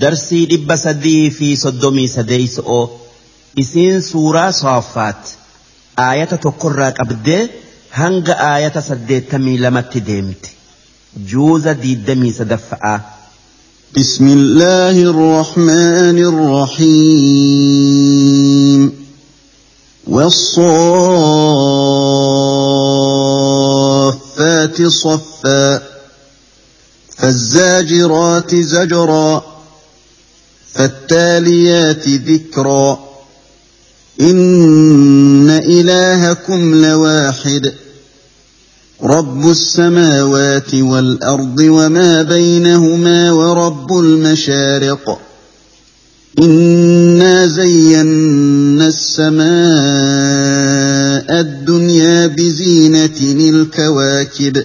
darsii dhibba sadii fi soddomii sadeeyso'oo isiin suuraa sooffaat aayata tokkorraa qabdee hanga aayata saddeettamii lamatti deemti juuza diiddamii sadaffa'aa. بسم الله الرحمن الرحيم والصافات صفا فالزاجرات زجرا فالتاليات ذكرا. إن إلهكم لواحد. رب السماوات والأرض وما بينهما ورب المشارق. إنا زينا السماء الدنيا بزينة الكواكب.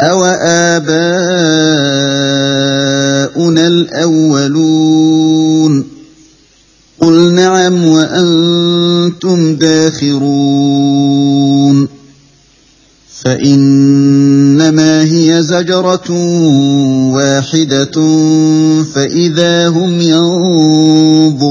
أو آباؤنا الأولون قل نعم وأنتم داخرون فإنما هي زجرة واحدة فإذا هم ينظرون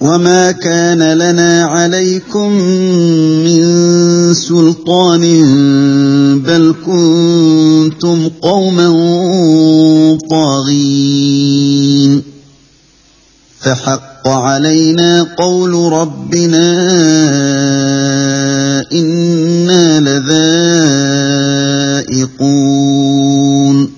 وما كان لنا عليكم من سلطان بل كنتم قوما طاغين فحق علينا قول ربنا أنا لذائقون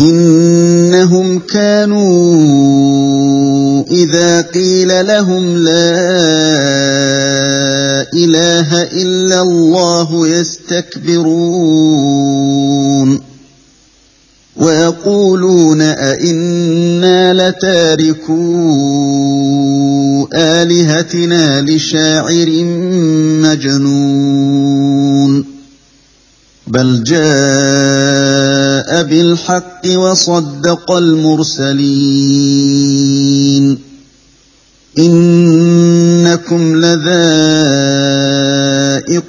إنهم كانوا إذا قيل لهم لا إله إلا الله يستكبرون ويقولون أئنا لتاركو آلهتنا لشاعر مجنون بل جاء بالحق وصدق المرسلين إنكم لذائق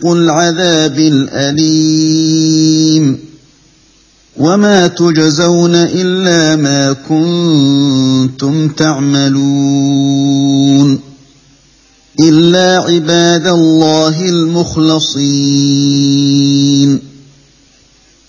العذاب الأليم وما تجزون إلا ما كنتم تعملون إلا عباد الله المخلصين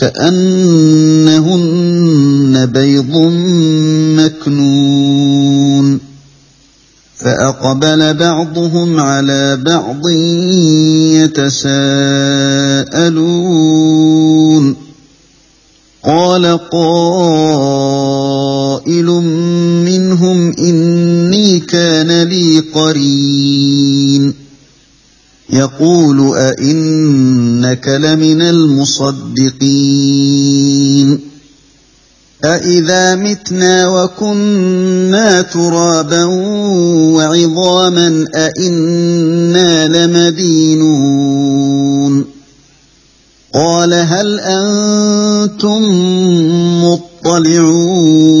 كأنهن بيض مكنون فأقبل بعضهم على بعض يتساءلون قال قائل منهم إني كان لي قرين يقول أئنك لمن المصدقين أإذا متنا وكنا ترابا وعظاما أئنا لمدينون قال هل أنتم مطلعون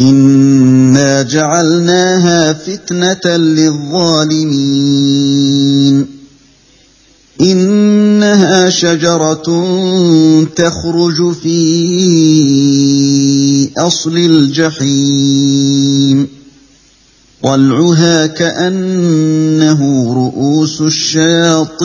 إنا جعلناها فتنة للظالمين إنها شجرة تخرج في أصل الجحيم طلعها كأنه رؤوس الشياطين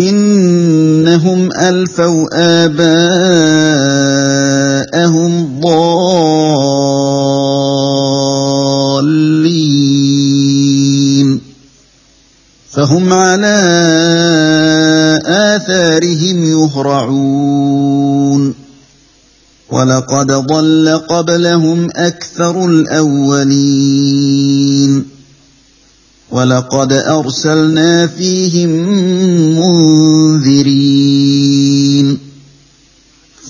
إنهم ألفوا آباءهم ضالين. فهم على آثارهم يهرعون. ولقد ضل قبلهم أكثر الأولين. ولقد أرسلنا فيهم منذرين.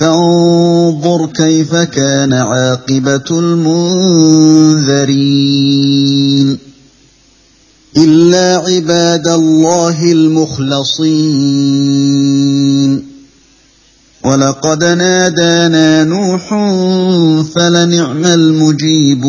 فانظر كيف كان عاقبة المنذرين. إلا عباد الله المخلصين. ولقد نادانا نوح فلنعم المجيبون.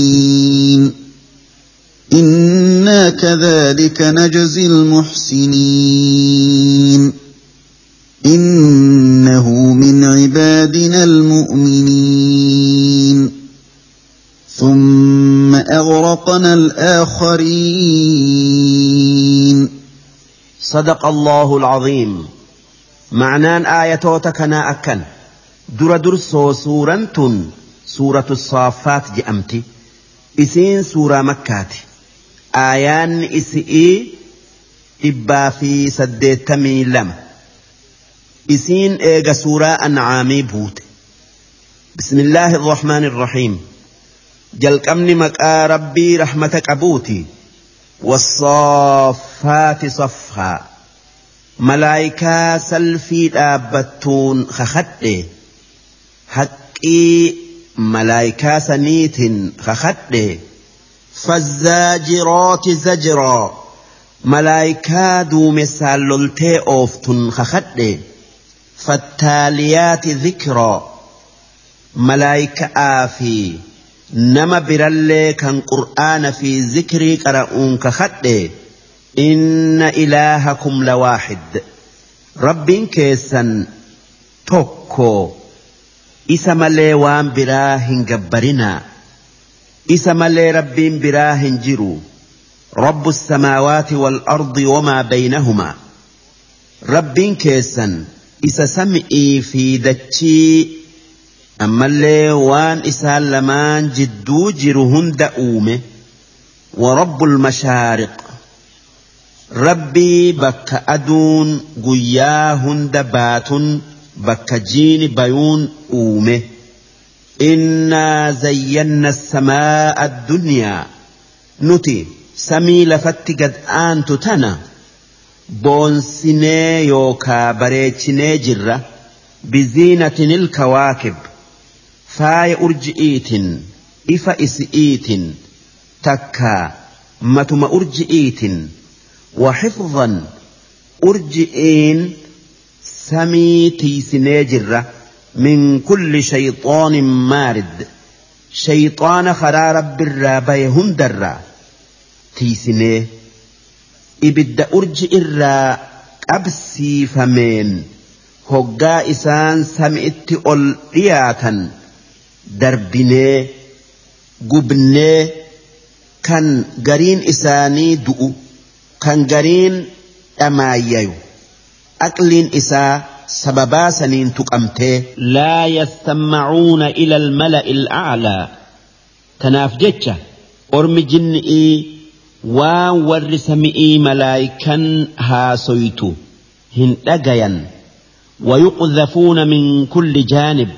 كذلك نجزي المحسنين. إنه من عبادنا المؤمنين. ثم أغرقنا الآخرين. صدق الله العظيم. معنان آياتوتك نا أكن در درسو سورة سورة الصافات جأمتي إسين سورة مكاتي. Aayaanni isi'ii dhibbaa fi saddeettamii lama isiin eega suuraa ancaamii buute bismillaahi irrahmaani irrahiim jalqabni maqaa rabbii rahmata qabuuti والصافات صفها ملائكة سلفي دابتون خخده حقي ملائكة سنيت خخده فالزاجرات زجرا. ملائكة دومسا لولتي أوفتن خخد فالتاليات ذكرا ملائكة آفي نما برالي كان قرآن في ذكري قرؤون كخد إن إلهكم لواحد. رب كيسا توكو إسا ملي وان براهن جبرنا isa malee rabbiin biraa hin jiru. رب السماوات والأرض وما بينهما ربين كيسا إسا سمئي في دتشي أما اللي وان إسا لمان جدو جرهن دأومه ورب المشارق ربي بك أدون قياهن دبات بك جين بيون أومه إنا زينا السماء الدنيا. نتي سمي لفت قد آنت تنا. بونسني يوكا بريتشني جرة. بزينة الكواكب. فاي أرجئيت إفا إسئيت تكا متم أرجئيت وحفظا أرجئين سمي تيسني جرة. من كل شيطان مارد شيطان خرا رب الرابي هندرا تيسني إبد أرج إرا أبسي فمين هقا إسان سمئت أول رياتا دربني قبني كان قرين إساني دؤ كان قرين أماييو أقلين إسا سببا سنين تقمتي لا يستمعون إلى الملأ الأعلى. تناف جتشة. أرمي جنئي وور سمئي ملايكا ها سويتو. هن ويقذفون من كل جانب.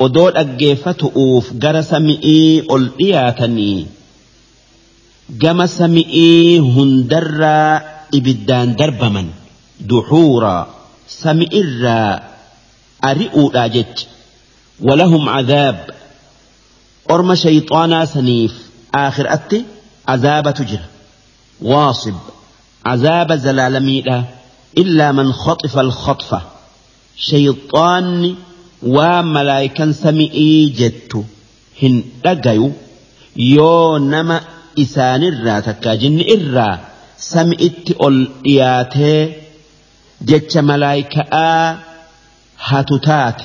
ودول أجيفة أوف جرى سمئي جما سمئي هندرا إبدان دربما دحورا. Sami irraa ari'uudhaa jecha walahum cadaab orma shayxaanaa saniif aakhiraatti azaabatu jira. واصب عذاب زلالميدا إلا من خطف الخطفة شيطان وملائكا سمئي جت هن رقيو يو نما إسان الرا تكا جن الرا سمئت أول إياته jecha malaayika'aa hatu taate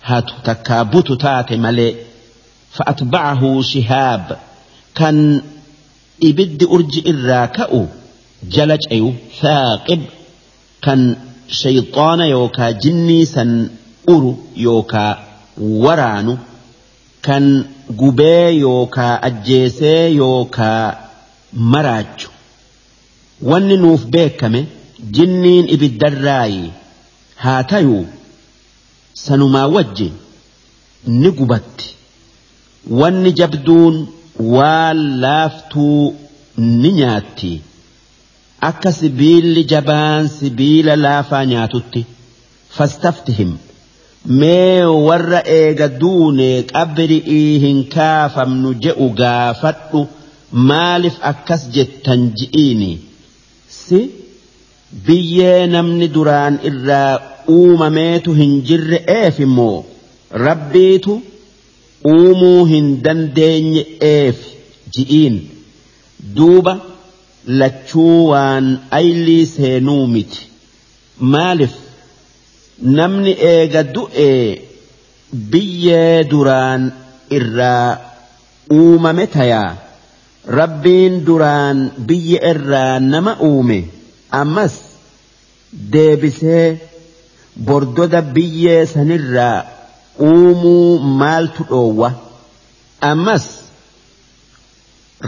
hatu takkaa butu taate malee fa'atbacahu shihaab kan ibiddi urji irraa ka'u jala cayu saaqib kan shayxaana yookaa jinnii san uru yookaa waraanu kan gubee yookaa ajjeesee yookaa maraachu wanni nuuf beekame jinniin ibiddarraayi haa tayuu sanumaa wajji ni gubatti wanni jabduun waan laaftuu ni nyaatti akka sibiilli jabaan sibiila laafaa nyaatutti fastaftihim mee warra eega duune qabri'ii hin kaafamnu je'u gaafadhu. Maaliif akkas jettan ji'iini? Si biyyee namni duraan irraa uumameetu hin jirre eef immoo? Rabbiitu uumuu hin dandeenye eef ji'iin. Duuba lachuu waan aylii seenuu miti. Maaliif namni eega du'ee biyyee duraan irraa uumame tayaa? Rabbiin duraan biyya irraa nama uume ammas deebisee bordoda biyyee sanirraa uumuu maaltu dhoowwa? Ammas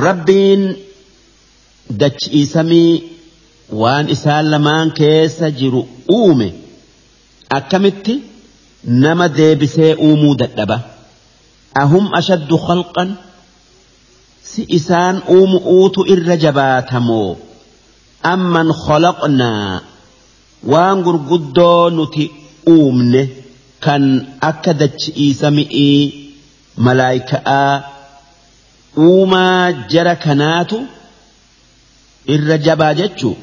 rabbiin dachii samii waan isaan lamaan keessa jiru uume akkamitti nama deebisee uumuu dadhaba? Ahum ashaddu khalqan? Si isaan uumu'uutu irra jabaatamoo amman khalaqnaa waan gurguddoo nuti uumne kan akka dachii samii malaayika'aa uumaa jara kanaatu irra jabaa jechuu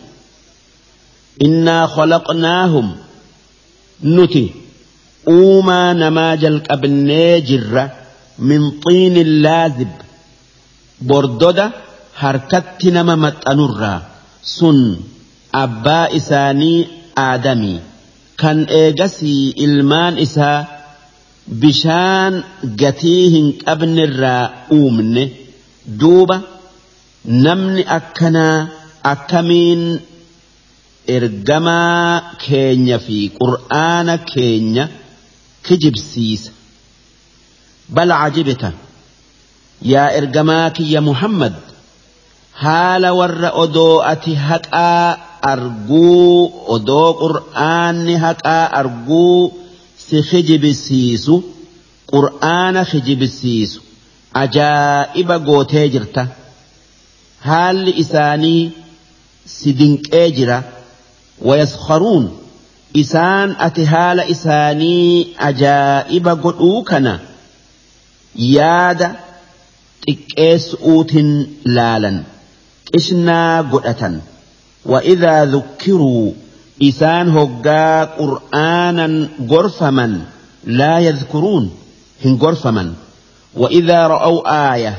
innaa khalaqnaahum nuti uumaa namaa jalqabnee jirra min xiinin laazib bordoda harkatti nama maxxanurraa sun abbaa isaanii aadamii kan eegasii ilmaan isaa bishaan gatii hin qabnerraa uumne. Duuba namni akkanaa akkamiin ergamaa keenya fi qur'aana keenya kijibsiisa? Bal cajibta. Yaa ergamaa kiyya muhammad haala warra odoo ati haqaa arguu odoo qur'aanni haqaa arguu si kijibsiisu qur'aana kijibsiisu ajaa'iba gootee jirta haalli isaanii si dinqee jira wayaskharuun isaan ati haala isaanii ajaa'iba godhuu kana yaada xiqqeessu'uutin laalan qishnaa godhatan وإذا ذكروا إسان هقا قرآنا غرفمن لا يذكرون هن غرفمن. وإذا رأوا آية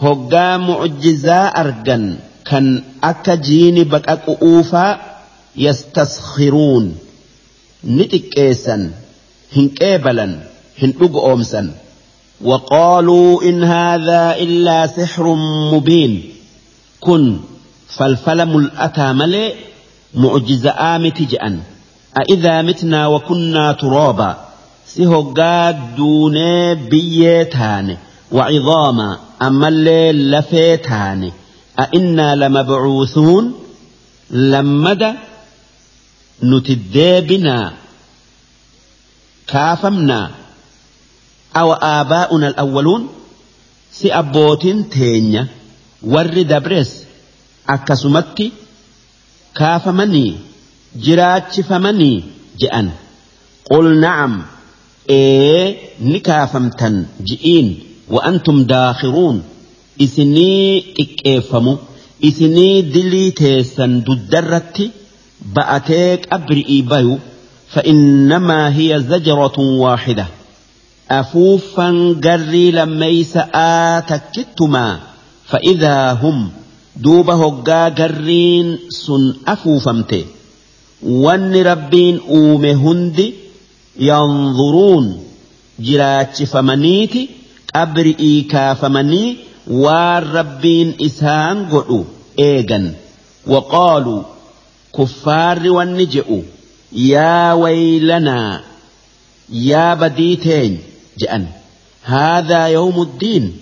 هقا معجزا أرجن كان أكجين بك أوفا يستسخرون. نتكيسا هن كيبلا هن أمسا وقالوا إن هذا إلا سحر مبين. كن فالفل ملأتا ملئ معجزة آمت جأن أإذا متنا وكنا ترابا سهقاد دون بيتان وعظاما أما الليل لفيتان أئنا لمبعوثون لمد نتدابنا كافمنا أو آباؤنا الأولون سأبوت تينيا ور دبرس akkasumatti kaafamanii jiraachifamanii je'an qul na'am ee ni kaafamtan ji'iin wa'antum daakhiruun isinii xiqqeeffamu isinii dilii teessan duddarratti ba'atee qabri'ii bayu فإنما هي زجرة واحدة أفوفا قري لميس آتكتما فإذا هم دوب هقا جرين سن أفو أفوفمت ون ربين أوم هندي ينظرون جراج فمنيت أبرئيكا فمني والربين إسان قعو إيغن. وقالوا كفار ونجئوا يا ويلنا يا بديتين جأن. هذا يوم الدين.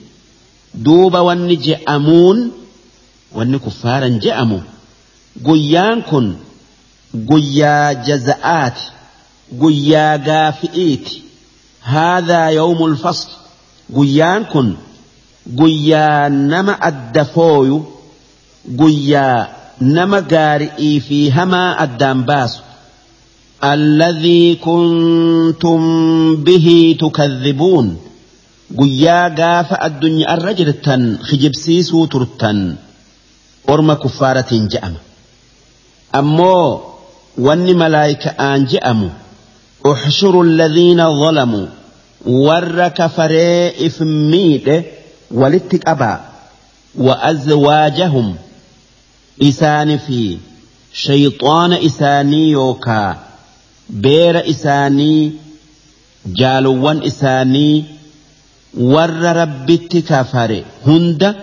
Duuba wanni je'amuun wanni kuffaaran je'amu guyyaan kun guyyaa jaza'aati guyyaa gaafi'iiti haadhaa yawmul fasl guyyaan kun guyyaa nama adda fooyu guyyaa nama gaari'ii fi hamaa addaan baasu الذي كنتم به تكذبون guyyaa gaafa addunyaa irra jirtan kijibsiisuu turtan orma kuffaaratiin je'ama ammoo wanni malaayika'aan je'amu uxshuru alladhiina zalamuu warra kafaree if miidhe walitti qabaa wa azwaajahum isaani fi shayxaana isaanii yookaa beera isaanii jaalowwan isaanii warra rabbitti kafare hunda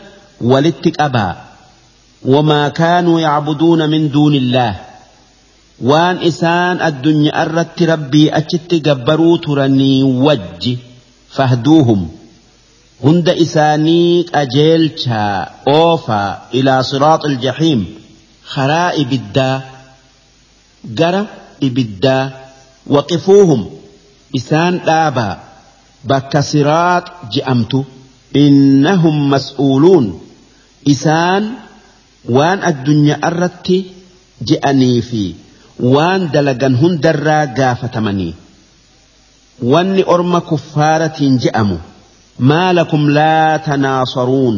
walitti qabaa wamaa kaanuu yacbuduuna min duuni illaah waan isaan addunyaa irratti rabbii achitti gabbaruu turanii wajji fahduuhum hunda isaanii qajeelchaa oofaa ilaa siraaxi aljahiim karaa ibiddaa gara ibiddaa waqifuuhum isaan dhaabaa bakka siraax je'amtu. Innahum mas'uuluun. Isaan waan addunyaa irratti je'anii fi waan dalagan hundarraa gaafatamanii. Wanni orma kuffaaratiin je'amu. Maalakum laa tanaasaruun.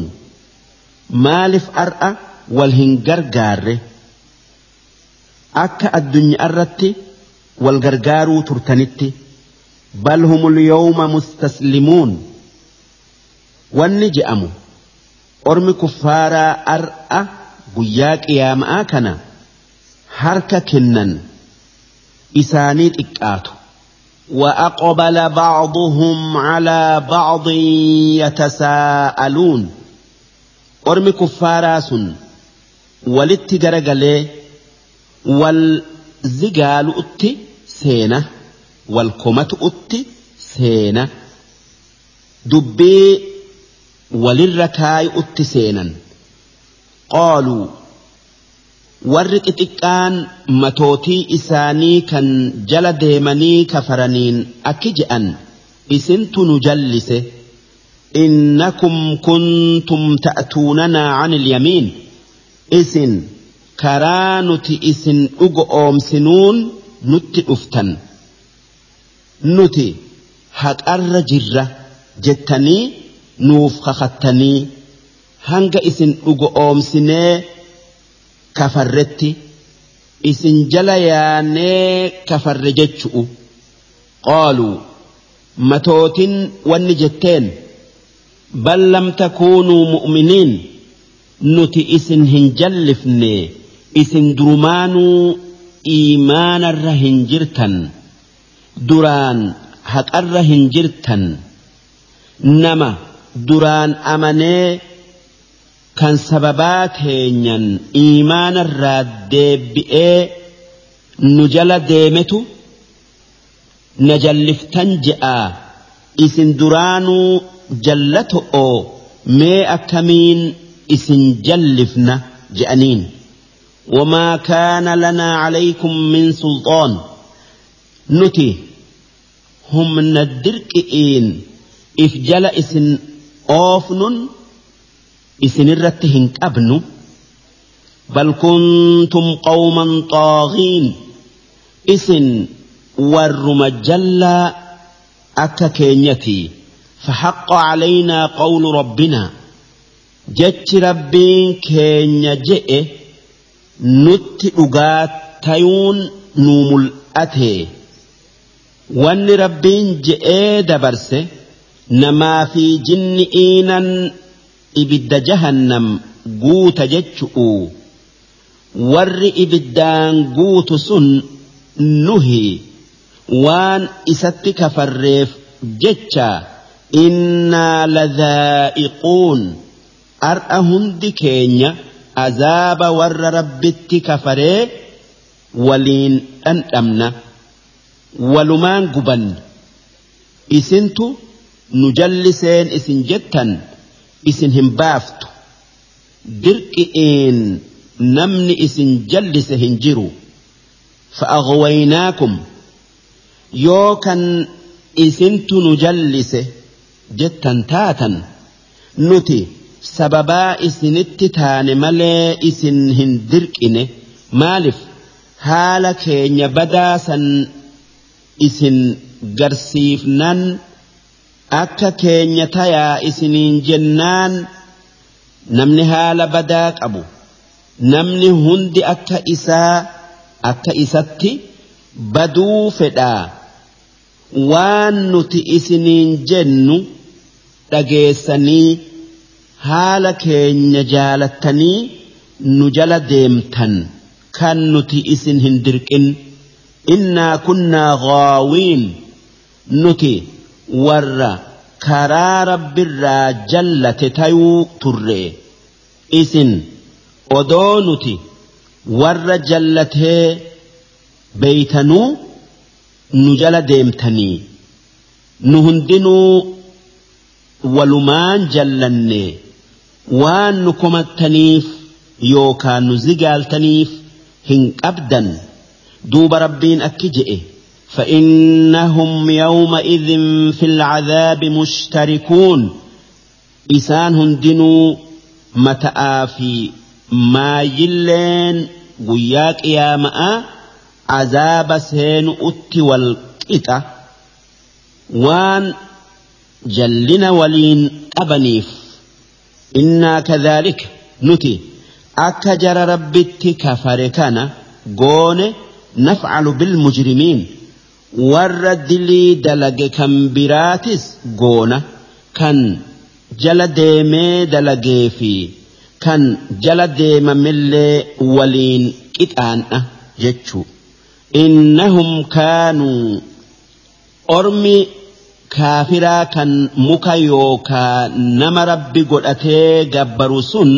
Maalif ar'a wal hin gargaarre? Akka addunyaa irratti wal gargaaruu turtanitti humul yawma mustaslimuun wanni je'amu ormi kuffaaraa ar'a guyyaa qiyaama'aa kana harka kennan isaanii xiqqaatu وأقبل بعضهم على بعض يتساءلون أرمي كفاراس ولت جرجلي والزجال أتي سينة والكمة أتي سينة دبي وللركاي أتي سينا قالوا warri xixiqqaan matootii isaanii kan jala deemanii kafaraniin akki je'an isintu nu jallise innakum kuntum ta'tuunanaa an ilyamiin isin karaa nuti isin dhugo oomsinuun nutti dhuftan nuti haqarra jirra jettanii nuuf kakattanii hanga isin dhugo oomsinee kafarretti isin jala yaanee kafarre jechu'u. Qaaluu matootin wanni jetteen bal lam takuunuu mu'miniin nuti isin hin jallifne isin durumaanuu iimaanarra hin jirtan duraan haqarra hin jirtan. Nama duraan amanee kan sababaa keenyan iimaanarraa deebbi'ee nu jala deemetu na jalliftan je'aa isin duraanuu jalla to'oo mee akkamiin isin jallifna je'aniin? Wamaa kaana lanaa calaykum min sulxoon. Nuti هم من ندركئين إف جلا إسن أوفن إسن الرتهن أبن بل كنتم قوما طاغين. إسن ورم جل أككينيتي فحق علينا قول ربنا. جتش ربين كينيا جئ. نت أغاتيون نوم الأتي. wanni rabbiin je'ee dabarse namaa fi jinni iinan ibidda jahannam guuta jechu'u warri ibiddaan guutu sun nuhi waan isatti kafarreef jecha innaa ladhaa'iquun ar'a hundi keenya azaaba warra rabbitti kafaree waliin dhandhamna. Walumaan gubanna isintu nu jalliseen isin jettan isin hin baaftu dirqi'iin namni isin jallise hin jiru fa'aghwaynaakum yoo kan isintu nu jallise jettan taatan nuti sababaa isinitti taane malee isin hin dirqine maaliif haala keenya badaasan isin garsiifnan akka keenya tayaa isiniin jennaan namni haala badaa qabu namni hundi akka isaa akka isatti baduu fedhaa. Waan nuti isiniin jennu dhageessanii haala keenya jaalattanii nu jala deemtan. Kan nuti isin hin dirqin nuti warra karaa rabbirraa jallate tayuu turre isin odoo nuti warra jallatee beeytanuu nu jala deemtanii nu hundinuu walumaan jallanne waan nu komattaniif yookaan nu zigaaltaniif qabdan rabbiin akki je'e فإنهم يومئذ في العذاب مشتركون. إسان هندنوا متى في ما يلين قياك يا ماء عذاب سين أت والقطة. وان جلنا ولين أبنيف. إنا كذلك. نتي. أكجر ربتي كفر كان naf'alu bil mujrimiin warra dilii dalage kan biraatis goona kan jala deemee dalagee fi kan jala deema deemamillee waliin qixaan'a jechuu innahum kaanuu ormi kaafiraa kan muka yookaa nama rabbi godhatee gabbaru sun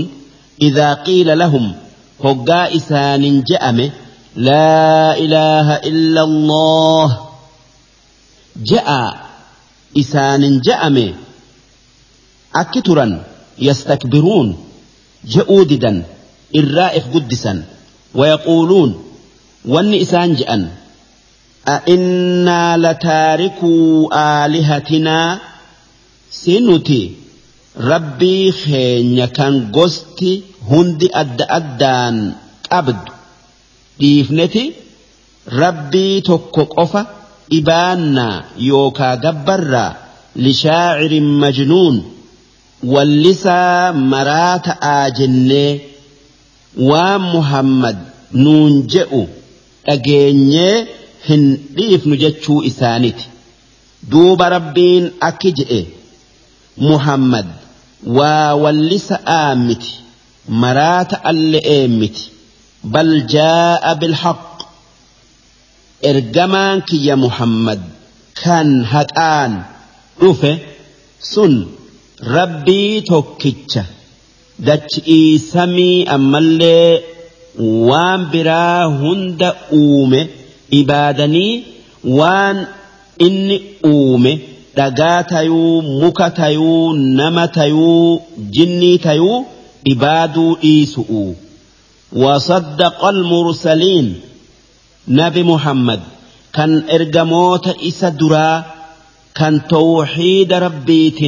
idaa qiila lahum hoggaa isaanin je'ame لا إله إلا الله. جاء إسان جاء مي. أكترا يستكبرون. جؤوددا الرائف قدسا. ويقولون وان إسان جاء أئنا لتاركوا آلهتنا. سنتي ربي خين كان قست هندي أد أدان أبدو dhiifneti rabbii tokko qofa dhibaannaa yookaa gabbarraa lishaacirin majnuun wallisaa maraa ta'aa jennee waan muhammad nuun je'u dhageenyee hin dhiifnu jechuu isaaniti duuba rabbiin akki je'e muhammad waa wallisa aamiti maraata ta'alle'ee miti. Bal jaa'a bilhaq ergamaan kiyya muhammad kan haqaan dhufe sun rabbii tokkicha dachi'ii samii ammallee waan biraa hunda uume ibaadanii waan inni uume dhagaa tayuu muka tayuu nama tayuu jinnii tayuu ibaaduu dhiisu'u وصدق المرسلين نبي محمد كان إرجموت إسا درا كان توحيد ربيت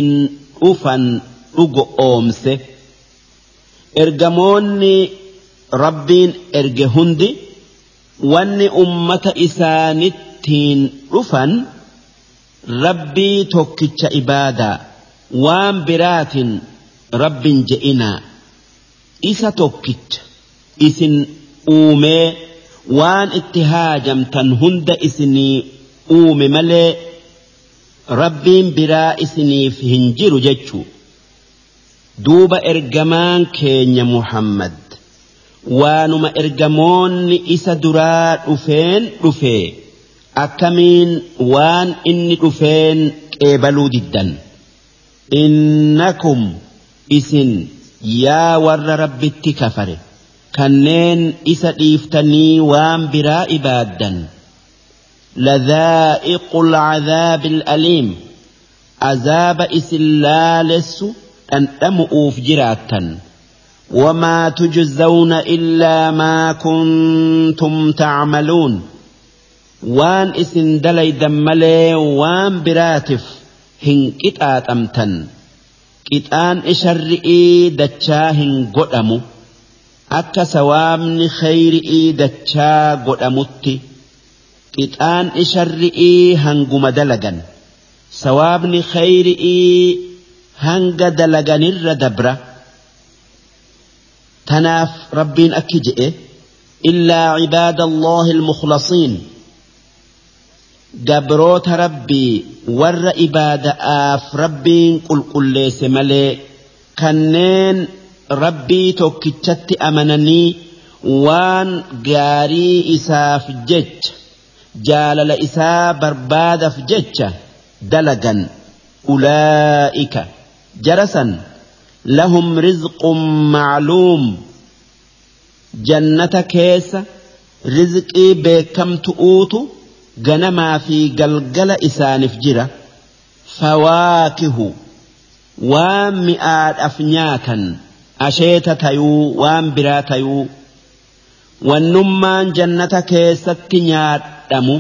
أفن أجو أومس إرجموني ربين إرجهندي wanni ummata isaanittiin dhufan rabbii tokkicha ibaadaa waan biraatiin rabbin je'inaa isa tokkicha isin uumee waan itti haajamtan hunda isinii uume malee rabbiin biraa isiniif hin jiru jechuu duuba ergamaan keenya muhammad waanuma ergamoonni isa duraa dhufeen dhufee akkamiin waan inni dhufeen qeebaluu diddan? Innakum isin yaa warra rabbitti kafare kanneen isa dhiiftanii waan biraa ibaaddan. لذائق العذاب الأليم عذاب إسلالس أن أمؤوف جراتا وما تجزون إلا ما كنتم تعملون وان إسن دلي دملي وان براتف هن كتات أمتن كتان إشرئي دتشا هن قدمو أكا سوامن خيرئي دتشا قدمتي qixaan isharri'ii hanguma dalagan sawaabni khayri'ii hanga dalaganirra dabra tanaaf rabbiin akki je'e illaa cibaada allahi almukhlasiin gabroota rabbii warra ibaada'aaf rabbiin qulqulleesse malee kanneen rabbii tokkichatti amananii waan gaarii isaaf jecha jaalala isaa barbaadaaf jecha dalagan ulaa'ika. Jarasan lahum rizqun macluum. Jannata keessa rizqii beekamtu'uutu ganamaa fi galgala isaaniif jira. Fawaakihu waan mi'aadhaaf nyaatan asheeta tayuu waan biraa tayuu wannummaan jannata keessatti nyaadhamu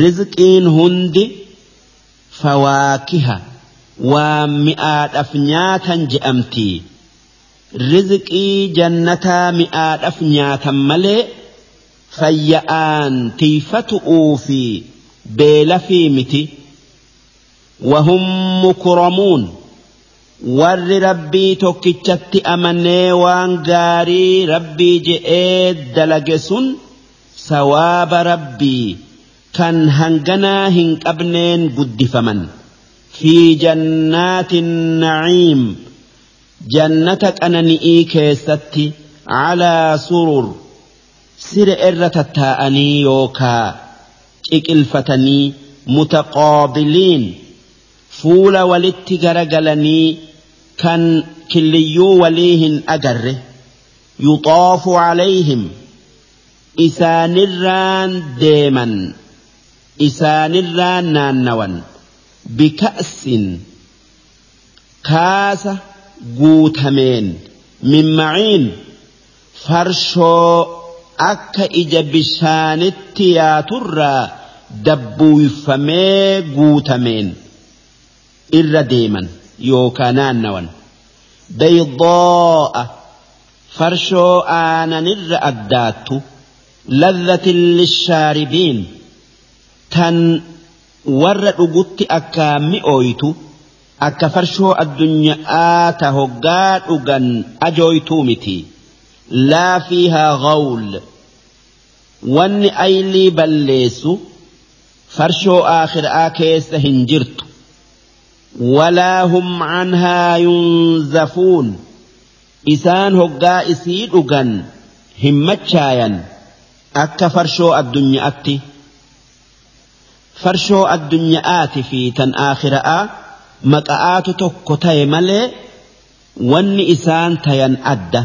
rizqiin hundi fawaakiha waan mi'aadhaaf nyaatan je'amti rizqii jannataa mi'aadhaaf nyaatan malee fayya'aan tiifatu'uu fi beelafii miti wahum mukramuun warri rabbii tokkichatti amanee waan gaarii rabbii je'ee dalage sun sawaaba rabbii kan hanganaa hin qabneen guddifaman. Fi jannaatin naciim. Jannata qanani'ii keessatti calaa surur. Sire irra tattaa'anii yookaa ciqilfatanii mutaqaabiliin fuula walitti garagalanii kan killiyyuu walii hin agarre yuxaafu calayhim isaanirraan deeman isaanirraan naannawan bika'sin kaasa guutameen min maciin farshoo akka ija bishaanitti yaaturraa dabbuuyfamee guutameen irra deeman yookaa naannawan baydaa'a farshoo aananirra addaattu ladhatin lishaaribiin tan warra dhugutti akka mi'ooytu akka farshoo addunyaa ta hoggaa dhugan ajooytuu miti laa fiihaa ghawl wanni aylii balleessu farshoo aakhiraa keessa hin jirtu ولا هم عنها ينزفون. إسان هقا إسيد أغن همتشايا أكا فرشو الدنيا أتي. فرشو الدنيا آتي في تن آخرة مقآت تكتي ملي ون إسان تين أدى.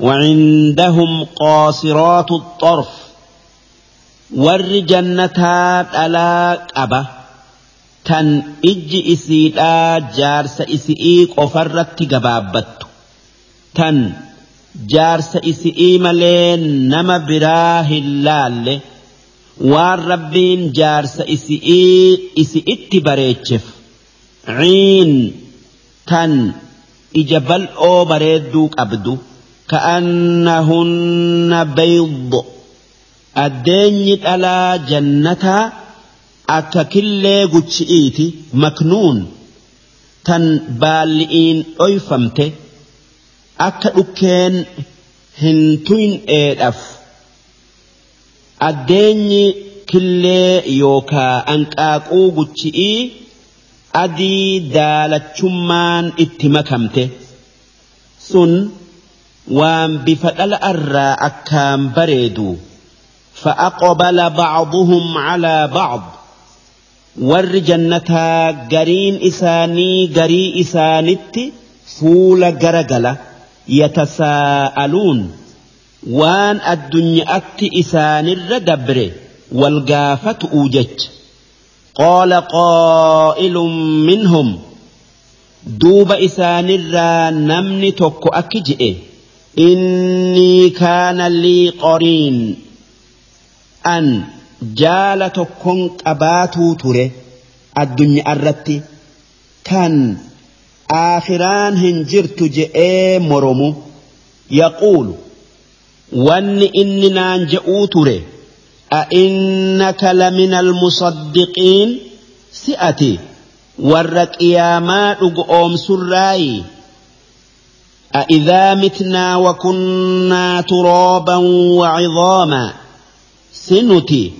وعندهم قاصرات الطرف. ور جنتات ألا أبا tan ijji isiidhaa jaarsa isi'ii qofarratti gabaabbattu. Tan jaarsa isi'ii malee nama biraa hin laalle. Waan rabbiin jaarsa isi'ii isi'itti bareecheef. Ciin tan ija bal'oo bareedduu qabdu. Ka'annahunna bayd addeenyi dhalaa jannataa akka killee guchi'iiti maknuun tan baalli'iin dhoyfamte akka dhukkeen hin tuyneedhaaf addeenyi killee yookaa anqaaquu guchi'ii adii daalachummaan itti makamte. Sun waan bifa dhala irraa akkaan bareedu fa'aqbala bacduhum calaa bacd warri jannataa gariin isaanii garii isaanitti fuula garagala yatasaa'aluun waan addunyaatti isaanirra dabre wal gaafatu'uu jecha. Qaala qaa'ilun minhum. Duuba isaanirraa namni tokko akki je'e innii kaana lii qoriin an jaala tokkon qabaatuu ture addunyaa irratti kan aakhiraan hin jirtu je'ee moromu yaquulu wanni inni naan je'uu ture أئنك لمن المصدقين سئتي warra qiyaamaa dhugoomsu raayi أإذا متنا وكنا ترابا وعظاما سنتي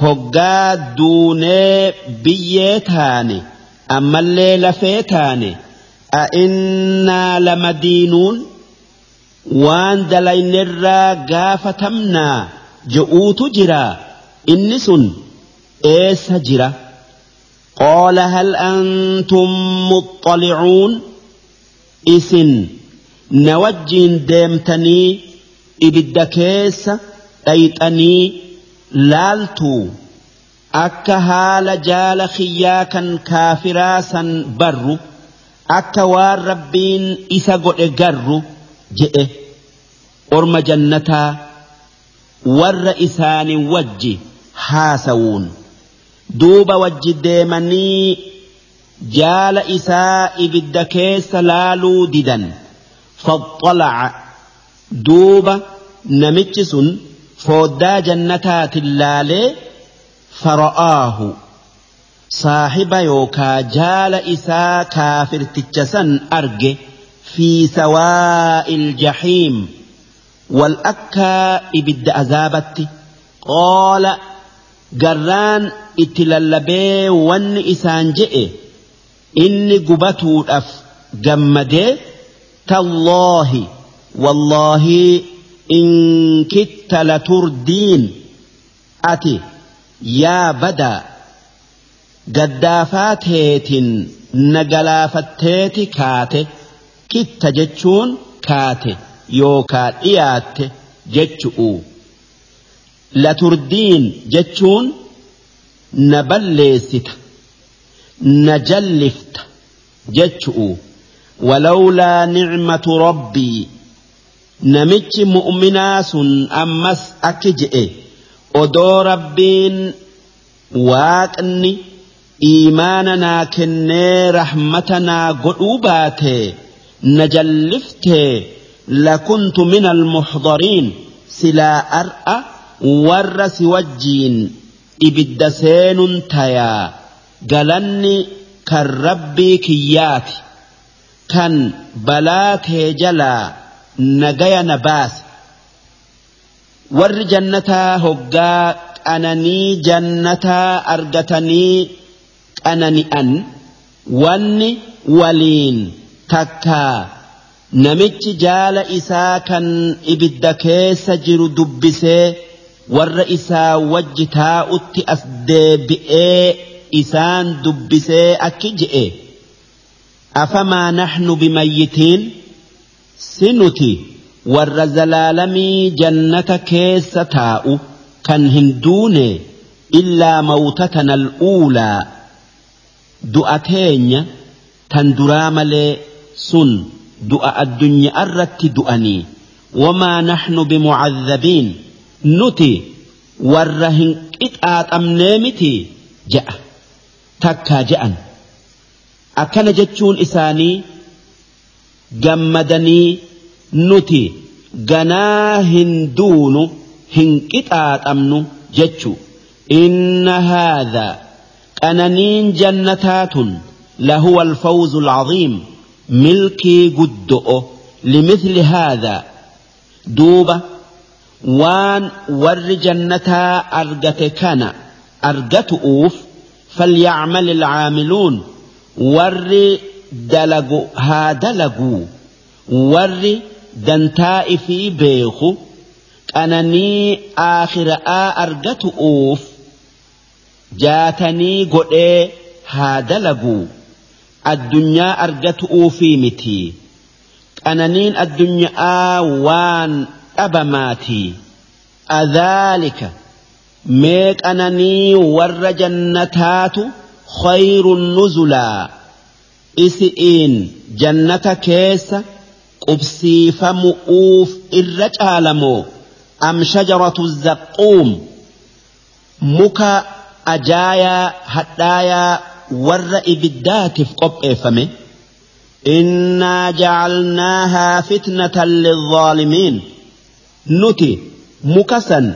هقا دوني بيتاني أما الليل فيتاني أئنا لمدينون وان دلين الرا قافتمنا جؤوت جرا إنس إيس جرا قال هل أنتم مطلعون إسن نوجين ديمتني إبدا كيس أيتني laaltuu akka haala jaala khiyyaa kan kaafiraa san barru akka waan rabbiin isa godhe garru jedhe orma jannataa warra isaanii wajji haasawuun duuba wajji deemanii jaala isaa ibidda keessa laaluu didan faxxalaca duuba namichi sun. Fooddaa jannataatiin laalee فرآه. صاحب يوكا جال إسا كافر تجسن أرجه في سواء الجحيم. والأكا إبد أزابت قال قران إتللبي ون إسان جئ. إني قبتو الأف جمدي تالله والله إن كدت لتردين أتي yaa badaa gaddaafaa teetin nagalaafatteeti kaate kitta jechuun kaate yookaa dhiyaatte jechu'u laturdiin jechuun na balleessita na jallifta jechu'u walawlaa nicmatu rabbii namichi mu'minaa sun ammas akki je'e. Odoo rabbiin waaqni iimaana naa kennee rahmata naa godhuu baate na jalliftee lakuntu min almuxdariin silaa ar'a warra si wajjiin ibidda seenun tayaa galanni kan rabbii kiyyaati kan balaa kee jalaa nagaya na baase warri jannataa hoggaa qananii jannataa argatanii qanani'an. Wanni waliin takkaa namichi jaala isaa kan ibidda keessa jiru dubbisee warra isaa wajji taa'utti as deebi'ee isaan dubbisee akki je'e. Afamaa naxnu bimayyitiin si nuti warra zalaalamii jannata keessa taa'u kan hin duune illaa mawtatana al'uulaa du'a teenya tan duraa malee sun du'a addunyaa irratti du'anii wamaa naxnu bimucadhabiin nuti warra hin qixaaxamnee miti je'a takkaa je'an akkana jechuun isaanii gammadanii nuti ganaa hin duunu hin qixaaxamnu jechu inna haadha qananiin jannataatun lahuwa alfawzu alcaziim milkii guddo'o limithli haadha duuba waan warri jannataa argate kana argatu'uuf falyacmal alcaamiluun warri dalagu haa dalaguu warri dantaa ifii beeku qananii aakhira'aa argatu'uuf jaatanii godhee haa dalaguu addunyaa argatu'uufii miti. Qananiin addunyaa waan qabamaatii adhaalika meeqananii warra jannataatu khayrun nuzulaa isi'iin jannata keessa qubsiifamu'uuf irra caalamoo am shajaratu zaqquum muka ajaayaa hadhaayaa warra ibiddaatiif qopheeffame innaa jacalnaahaa fitnatan lilzaalimiin nuti muka san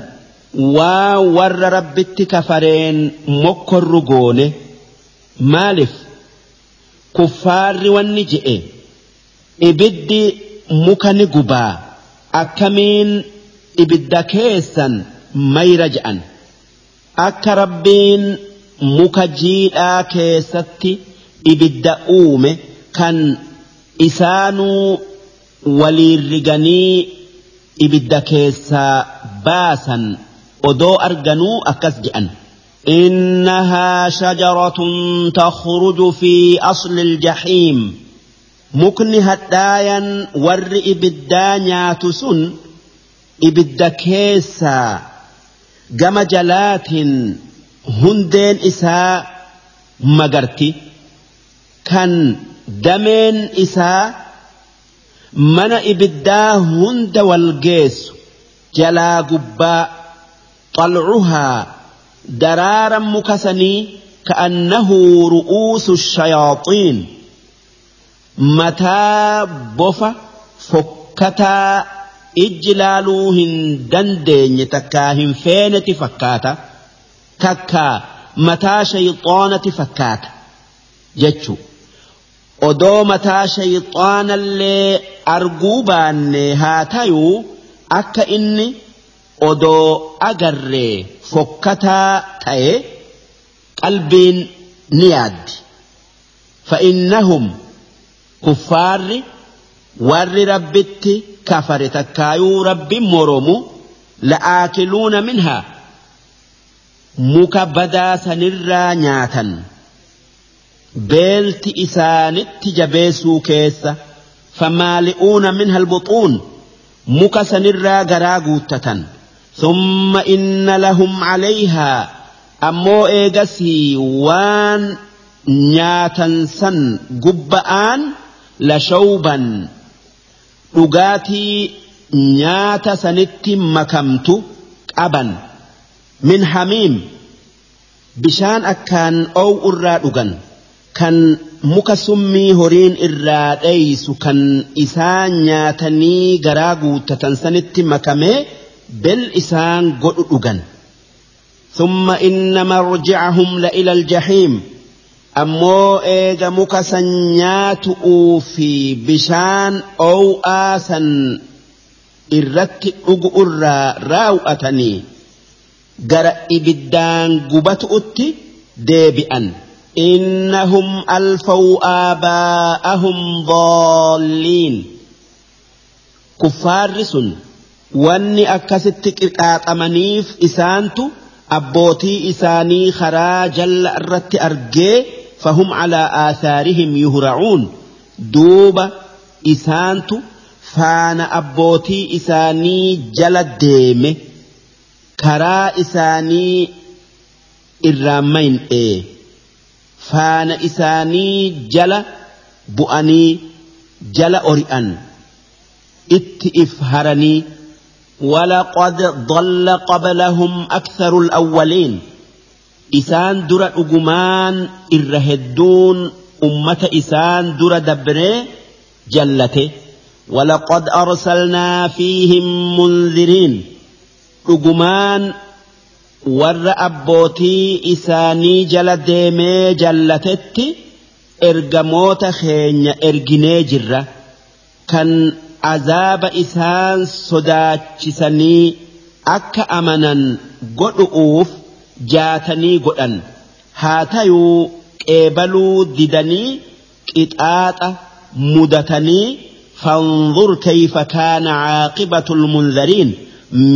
waa warra rabbitti kafareen mokkorru goone maaliif kuffaarri wanni je'e ibiddi muka ni gubaa akkamiin ibidda keessan mayra je'an akka rabbiin muka jiidhaa keessatti ibidda uume kan isaanuu waliin riganii ibidda keessaa baasan odoo arganuu akkas je'an. إنها شجرة تخرج في أصل الجحيم. مكن هدايا ور إبدا نياتسن إبدا كيسا جم جلات هندين إساء مغرتي. كان دمين إساء من إبدا هند والجيس جلا قباء طلعها daraaran muka sanii ka'annahu ru'uusu shayaaxiin mataa bofa fokkataa ijji laaluu hin dandeenye takkaa hin feeneti fakkaata takkaa mataa shayxoonati fakkaata jechuu odoo mataa shayxaanallee arguu baanne haa tayuu akka inni odoo agarree fokkataa ta'e qalbiin ni yaaddi. Fa'innahum kuffaarri warri rabbitti kafare takkaayuu rabbi moromu la'aakiluuna minhaa muka badaa sanirraa nyaatan. Beelti isaanitti jabeessuu keessa famaali'uuna minha albuxuun muka sanirraa garaa guuttatan summa inna lahum calayhaa ammoo eegasii waan nyaatan san gubba'aan lashawban dhugaatii nyaata sanitti makamtu qaban. Min hamiim. Bishaan akkaan oow irraa dhugan. Kan muka summii horiin irraa dheeysu kan isaa nyaatanii garaa guuttatan sanitti makamee isaan godhu dhugan. ثم إن مرجعهم لإلى الجحيم أمو إيغا مكا سنيات في بشان أو آسا إرت أقرى راوأتني قرأ إبدان قبت أتي ديبئا إنهم ألفوا آباءهم ضالين كفار wanni akkasitti qixaaxamaniif isaantu abbootii isaanii karaa jalla irratti argee fahum calaa aathaarihim yuhra'uun duuba isaantu faana abbootii isaanii jala deeme karaa isaanii irraammayin ee faana isaanii jala bu'anii jala ori'an. Itti if haranii ولقد ضل قبلهم أكثر الأولين. إسان در أجمان إرهدون أمة إسان در دبري جلته. ولقد أرسلنا فيهم منذرين. أجمان warra abbootii isaanii jala deemee jallatetti ergamoota keenya erginee jirra kan azaaba isaan sodaachisanii akka amanan godhu'uuf jaatanii godhan. Haa tayuu qeebaluu didanii qixaaxa mudatanii fanzur kayfa kaana caaqibatu lmunzariin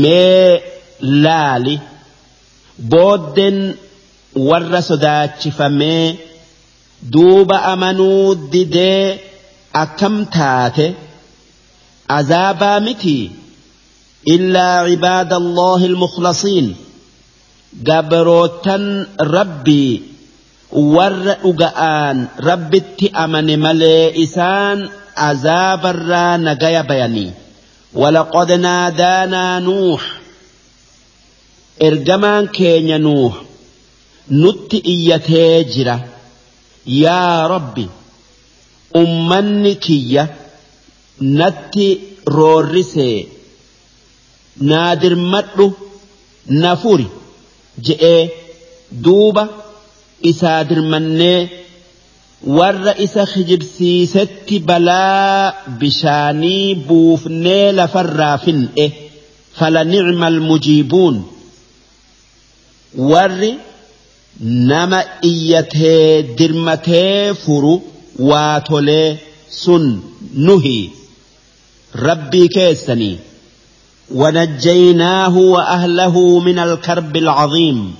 mee laali. Booddeen warra sodaachifamee duuba amanuu didee akkam taate azaabaa miti إلا عباد الله المخلصين. قبروتا ربي. ور أقآن ربي أمن ملي إسان. عذاب الرا نقيا بياني. ولقد نادانا نوح. إرجمان كين نوح. نت إيتي يا ربي. أمني natti roorrisee naa dirmadhu na furi je'ee duuba isaa dirmannee warra isa kijibsiisetti balaa bishaanii buufnee lafarraa fin'e fala nicma almujiibuun warri nama iyyatee dirmatee furu waa tolee sun nuhii ربي كيسني. ونجيناه وأهله من الكرب العظيم.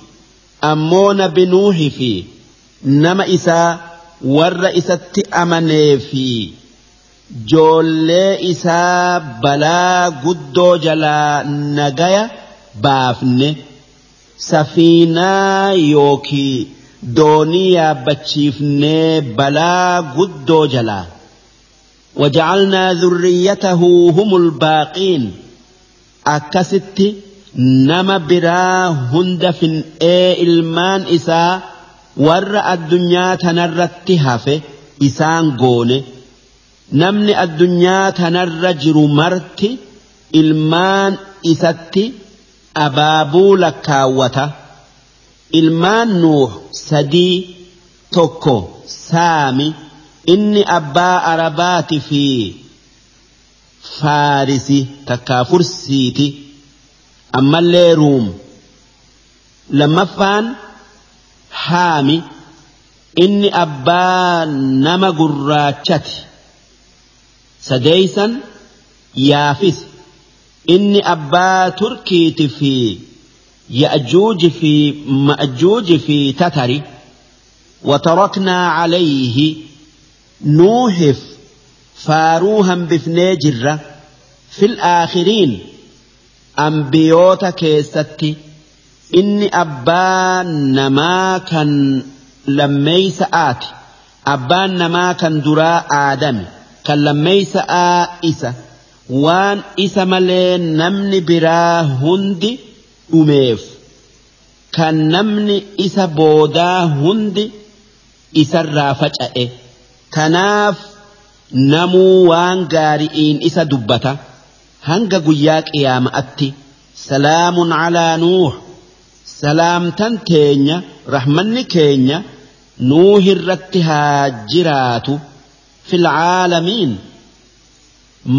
أمون بنوح في. نما إساء والرئيسة أمني في. جولي إساء بلا قدو جلا نجايا بافن سفينة يوكي. دونيا بتشيفني بلا قدو جلا. وجعلنا ذريته هم الباقين. أكست نما برا هند في إيه إلمان إسا ور الدنيا تنرت هفه إسان قول نمني الدنيا تنرجر مرت إلمان إسات أبابو لكاوة إلمان نوح سدي توكو سامي. Inni abbaa arabaati fi faarisi takkaa fursiiti ammallee ruum lammaffaan haami inni abbaa nama gurraachati sadeeysan yaafis inni abbaa turkiiti fi ya'juuji fi ma'juuji fi tatari وتركنا عليه nuuhif faaruu hambifnee jirra fil aakhiriin ambiyoota keessatti inni abbaa namaa kan lammeeysa'aati abbaan namaa kan duraa aadame kan lammeeysa'aa isa waan isa malee namni biraa hundi dhumeef kan namni isa boodaa hundi isarraa faca'e. Kanaaf namuu waan gaari'iin isa dubbata hanga guyyaa qiyaama'atti salaamun calaa nuux salaamtan teenya rahmanni keenya nuuh irratti haa jiraatu fil caalamiin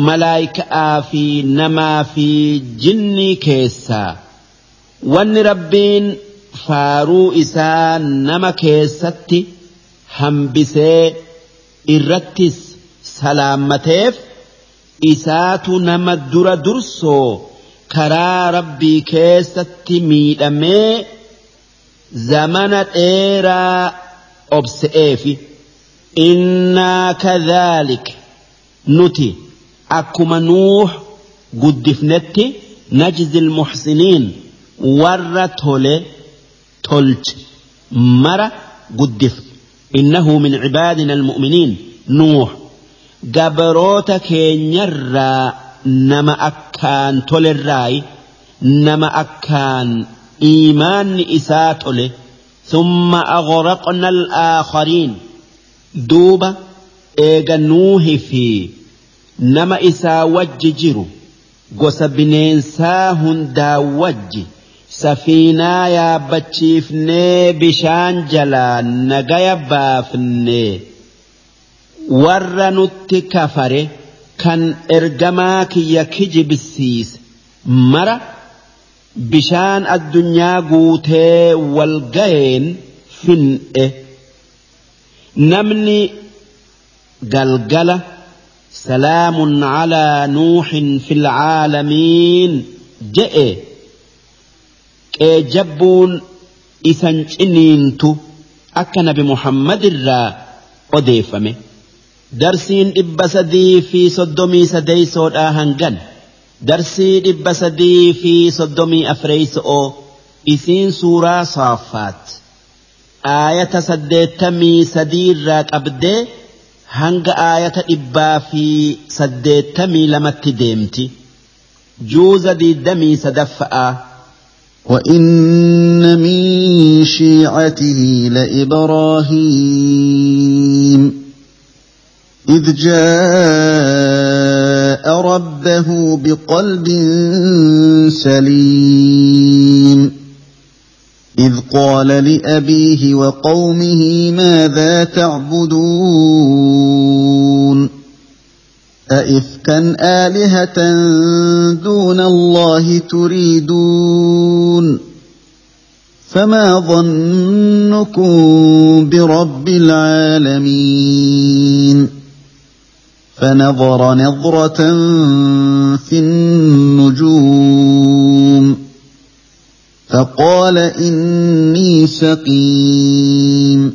malaayika'aa fi namaa fi jinnii keessaa wanni rabbiin faaruu isaa nama keessatti hambisee irrattis salaammateef isaatu nama dura dursoo karaa rabbii keessatti miidhamee zamana dheeraa obse'eefi innaa kadhaalik nuti akkuma nuux guddifnetti najzi almuxsiniin warra tole tolche mara guddifne إنه من عبادنا المؤمنين. نوح. جبروت كينيرا نما أكان تولراي نما أكان إيمان إساتله ثم أغرقنا الآخرين. دوبا إيجا نوح في نما إسا وججرو gosa bineensaa hundaa wajji safiinaa yaabbachiifnee bishaan jalaa nagaya baafnee warra nutti kafare kan ergamaa kiyya kijibsiise mara bishaan addunyaa guutee wal ga'een fin'e namni galgala سلام على نوح في العالمين جئ qeejabbuun isan ciniintu akka nabi Muhammad irraa odeeffame. Darsiin dhibba sadii fi soddomii sadeeysoodhaa hangan darsii dhibba sadii fi soddomii afreeyso'oo isiin suuraa saaffaat aayata saddeettamii sadiirraa qabdee hanga aayata dhibbaa fi saddeettamii lamatti deemti juuza diiddamii sadaffa'aa. وإن من شيعته لإبراهيم إذ جاء ربه بقلب سليم إذ قال لأبيه وقومه ماذا تعبدون أئفكا آلهة دون الله تريدون فما ظنكم برب العالمين فنظر نظرة في النجوم فقال إني سقيم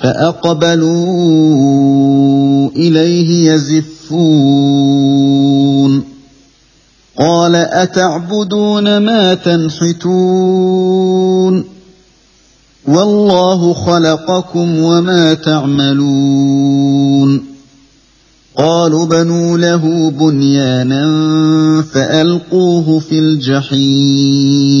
فأقبلوا إليه يزفون. قال أتعبدون ما تنحتون؟ والله خلقكم وما تعملون. قالوا بنوا له بنيانا فألقوه في الجحيم.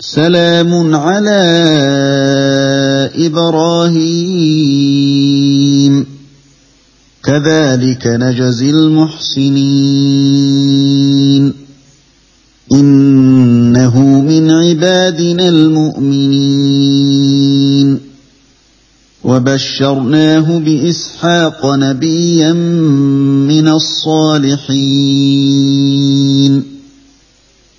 سلام على إبراهيم. كذلك نجزي المحسنين. إنه من عبادنا المؤمنين. وبشرناه بإسحاق نبيا من الصالحين.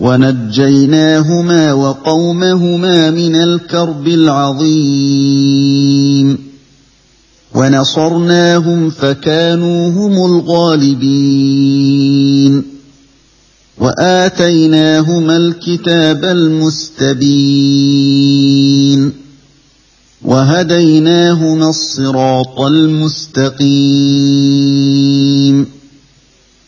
ونجيناهما وقومهما من الكرب العظيم. ونصرناهم فكانوا هم الغالبين. وآتيناهما الكتاب المستبين. وهديناهما الصراط المستقيم.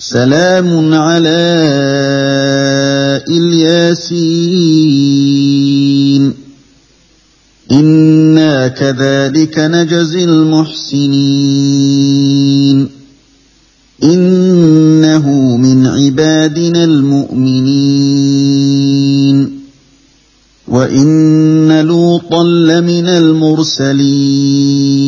سلام على إلياسين. إنا كذلك نجزي المحسنين. إنه من عبادنا المؤمنين. وإن لوطا لمن المرسلين.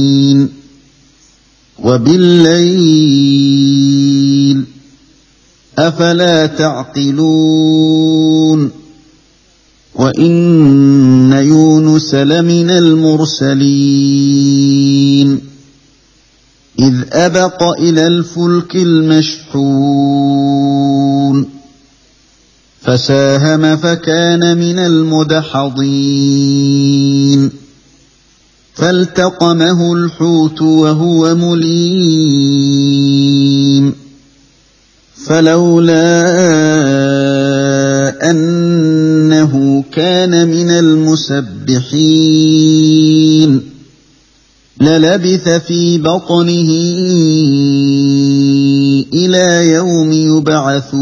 وبالليل أفلا تعقلون وإن يونس لمن المرسلين إذ أبق إلى الفلك المشحون فساهم فكان من المدحضين فالتقمه الحوت وهو مليم. فلولا أنه كان من المسبحين. للبث في بطنه إلى يوم يبعثون.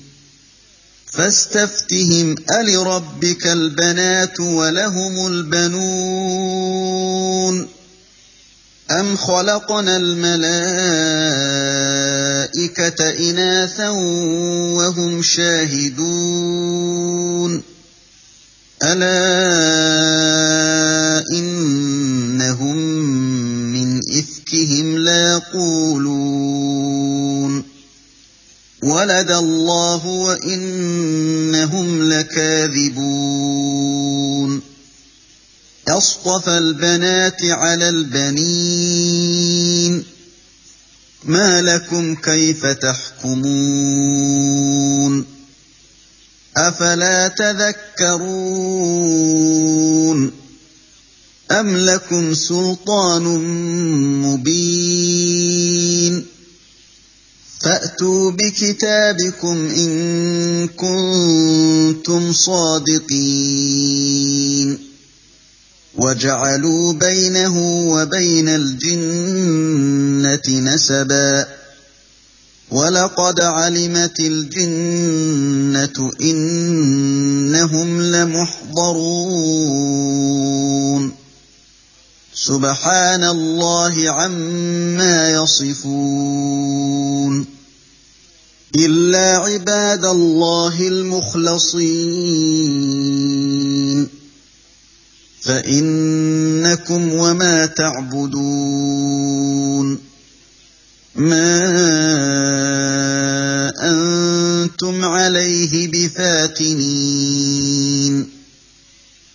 فاستفتهم ألربك البنات ولهم البنون؟ أم خلقنا الملائكة إناثا وهم شاهدون؟ ألا إنهم من إفكهم لا يقولون ولد الله وإنهم لكاذبون. أصطفى البنات على البنين. ما لكم كيف تحكمون؟ أفلا تذكرون؟ أم لكم سلطان مبين؟ فأتوا بكتابكم إن كنتم صادقين. وجعلوا بينه وبين الجنة نسبا. ولقد علمت الجنة إنهم لمحضرون. سبحان الله عما يصفون إلا عباد الله المخلصين فإنكم وما تعبدون ما أنتم عليه بفاتنين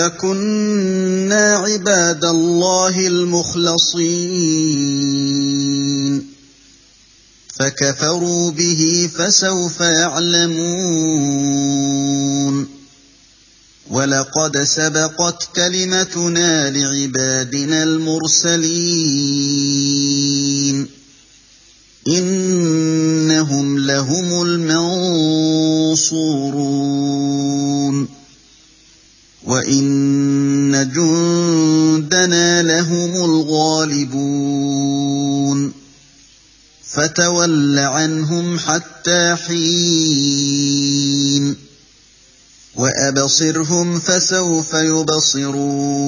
لكنا عباد الله المخلصين فكفروا به فسوف يعلمون ولقد سبقت كلمتنا لعبادنا المرسلين إنهم لهم المنصورون وإن جندنا لهم الغالبون فتول عنهم حتى حين وأبصرهم فسوف يبصرون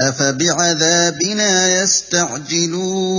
أفبعذابنا يستعجلون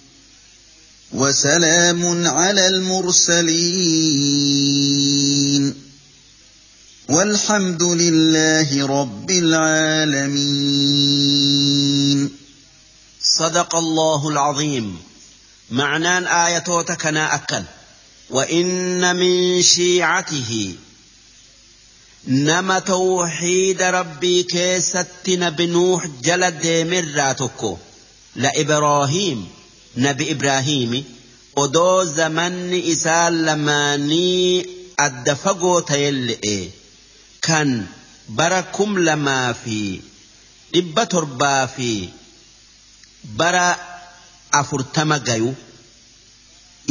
وسلام على المرسلين. والحمد لله رب العالمين. صدق الله العظيم. معنان آياتوتا كنا أكل. وإن من شيعته. نما توحيد ربي كيست نبي نوح جل ديمراتكو لإبراهيم. نبي إبراهيم odoo zamanni isaa lamaanii adda fagoo ta'elle'e kan bara kum lamaa fi dhibba torbaa fi bara afurtama gayu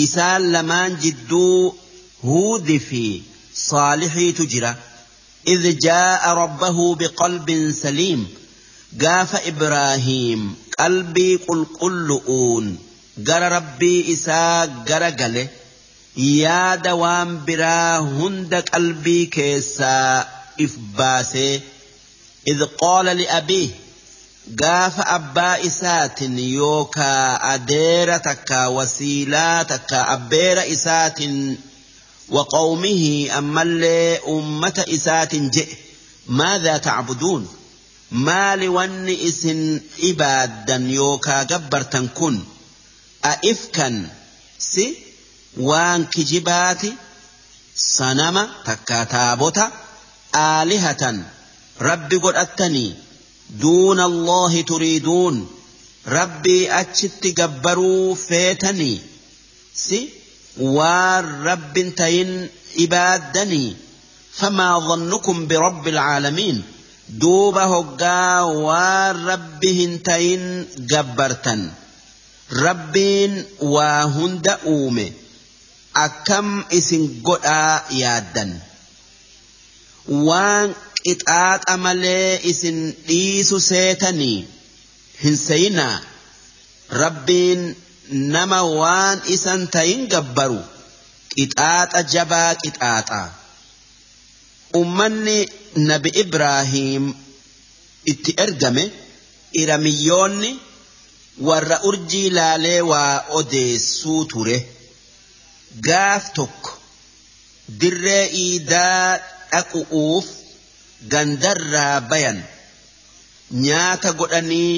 isaan lamaan jidduu huudi fi saalixiitu jira إذ جاء ربه بقلب سليم قاف إبراهيم قلبي قل قلؤون gara rabbii isaa gara gale yaada waan biraa hunda qalbii keessaa if baasee idh qaala liabiih gaafa abbaa isaatin yookaa adeera takka wasiilaa takka abbeera isaatin وقومه أما اللي أمة إسات جئ ماذا تعبدون ما لون إسن إبادا يوكا جبرتا كن أئفكا سي وان كجباتي سنما تكاتابوتا آلهة ربي قد أتني دون الله تريدون. ربي أتشت جبروا فيتني. سي وان رب تين إبادني. فما ظنكم برب العالمين. دوبا هقا وان ربهن تين جبرتن rabbiin waa hunda uume. Akkam isin godhaa yaaddan? Waan qixaaxa malee isin dhiisu seetanii? Hin seyinaa rabbiin nama waan isan tayin gabbaru. Qixaaxa jabaa qixaaxa. Ummanni nabi ibraahim itti ergame iramiyyoonni warra urjii laalee waa odeessuu ture gaaf tokko dirree iidaa dhaqu'uuf gandarraa bayan nyaata godhanii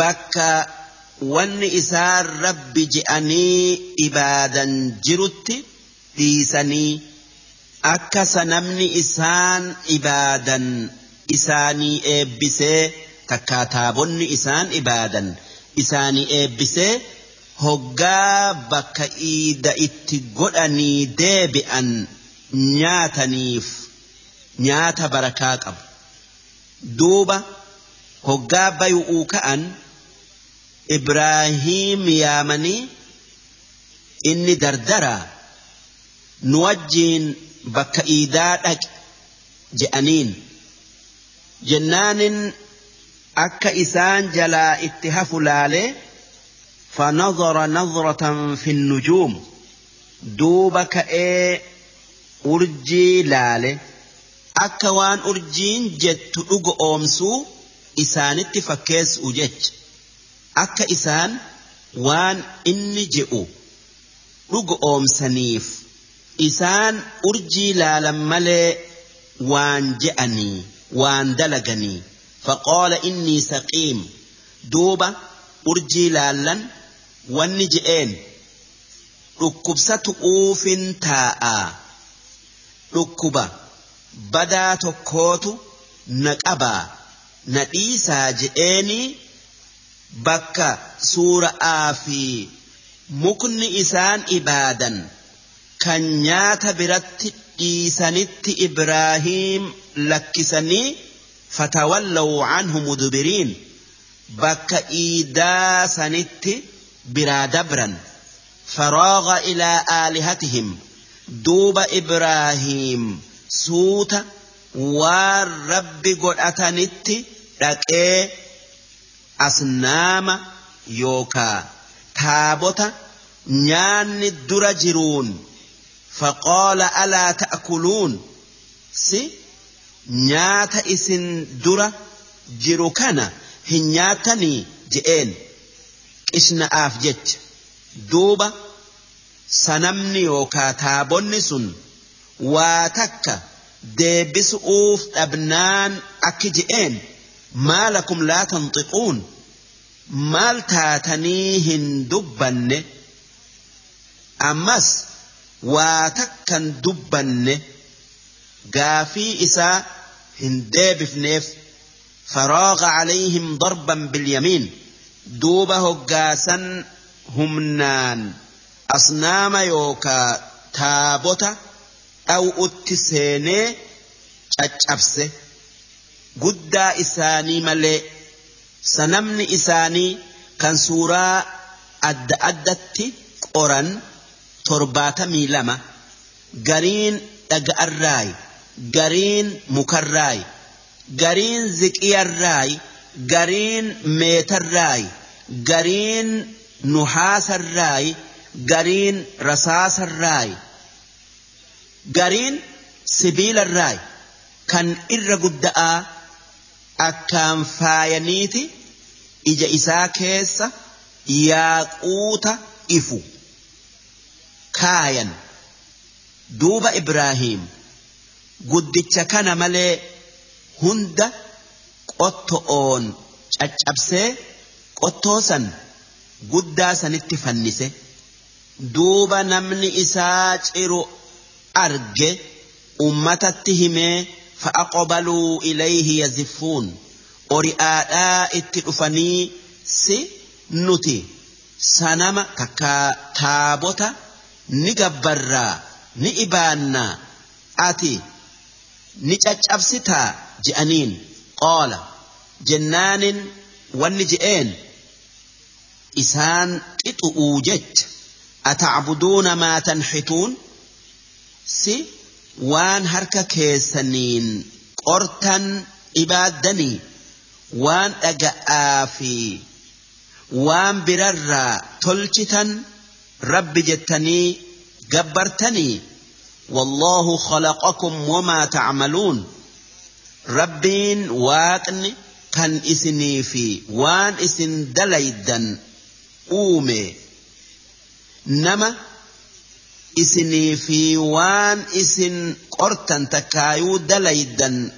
bakka wanni isaan rabbi je'anii ibaadan jirutti dhiisanii akka sanamni isaan ibaadan isaanii eebbisee takkaa taabonni isaan ibaadan isaanii eebbisee hoggaa bakka iida itti godhanii deebi'an nyaataniif nyaata barakaa qabu. Duuba hoggaa bayu'uu ka'an Ibraahiim yaamanii inni dardaraa nu wajjiin bakka iidaa dhaqe je'aniin jennaanin akka isaan jalaa itti hafu laale fanazara nazratan fi nujuum duuba ka'ee urjii laale akka waan urjiin jettu dhugo oomsuu isaanitti fakkeessu jecha. Akka isaan waan inni je'u dhugo oomsaniif isaan urjii laalan malee waan je'anii waan dalaganii faqaala innii saqiim duuba urjii laallan wanni je'een. Dhukkubsatu uufin taa'aa dhukkuba badaa tokkootu na qabaa na dhiisaa je'eenii bakka suura'aa fi mukni isaan ibaadan. Kan nyaata biratti dhiisanitti Ibraahiim lakkisanii فتولوا عنه مدبرين. بك إيدا سنت برا دبرا فراغ إلى آلهتهم. دوب إبراهيم سوت والرب قد أتنت لك أصنام يوكا. تابوتا نان الدرجرون. فقال ألا تأكلون؟ سي nyaata isin dura jiru kana hin nyaatanii je'een. Qishna'aaf jecha. Duuba sanamni yookaa taabonni sun waa takka deebisu'uuf dhabnaan akki je'een. Maalakum laa tanxiquun maal taatanii hin dubbanne? Ammas waa takkan dubbanne gaafii isaa hin deebifneef faraaga calayhim darban bilyamiin duuba hoggaasan humnaan asnaama yookaa taabota dhaw'utti seenee caccabse. Guddaa isaanii malee sanamni isaanii kan suuraa adda addatti qoran torbaatamii lama gariin dhaga'arraayi gariin mukarraayi gariin ziqiyarraayi gariin meetarraayi gariin nuhaasarraayi gariin rasaasarraayi gariin sibiilarraayi kan irra gudda'aa akkaan faayaniiti ija isaa keessa yaaquuta ifu kaayan duuba Ibraahiim guddicha kana malee hunda qotto'oon caccabsee qottoo san guddaa sanitti fannise duuba namni isaa ciru arge ummatatti himee fa'aqobaluu ilayhi yaziffuun ori'aadhaa itti dhufanii si nuti sanama takka taabota ni gabbarraa ni ibaannaa ati ni caccabsitaa je'aniin qaala jennaanin wanni je'een isaan qixu'uu jecha atacbuduuna maa tanxituun si waan harka keessaniin qortan ibaaddanii waan dhaga'aa fi waan birarraa tolchitan rabbi jettanii gabbartanii والله خلقكم وما تعملون. ربين واقن كان اسني في وان اسن دليدا اومي. نما اسني في وان اسن قرتا تكايو دليدا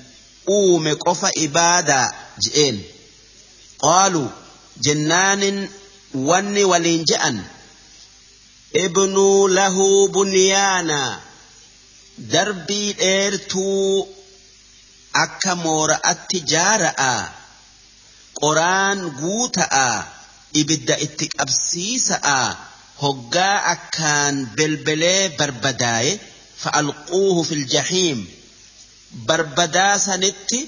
اومي قف ابادا جئين. قالوا جنان وني ولين جأن ابنوا له بنيانا. Darbii dheertuu akka moora'atti jaara'a qoraan guuta'a ibidda itti qabsiisa'a hoggaa akkaan belbelee barbadaaye fa'alquuhu fil jahiim barbadaa sanitti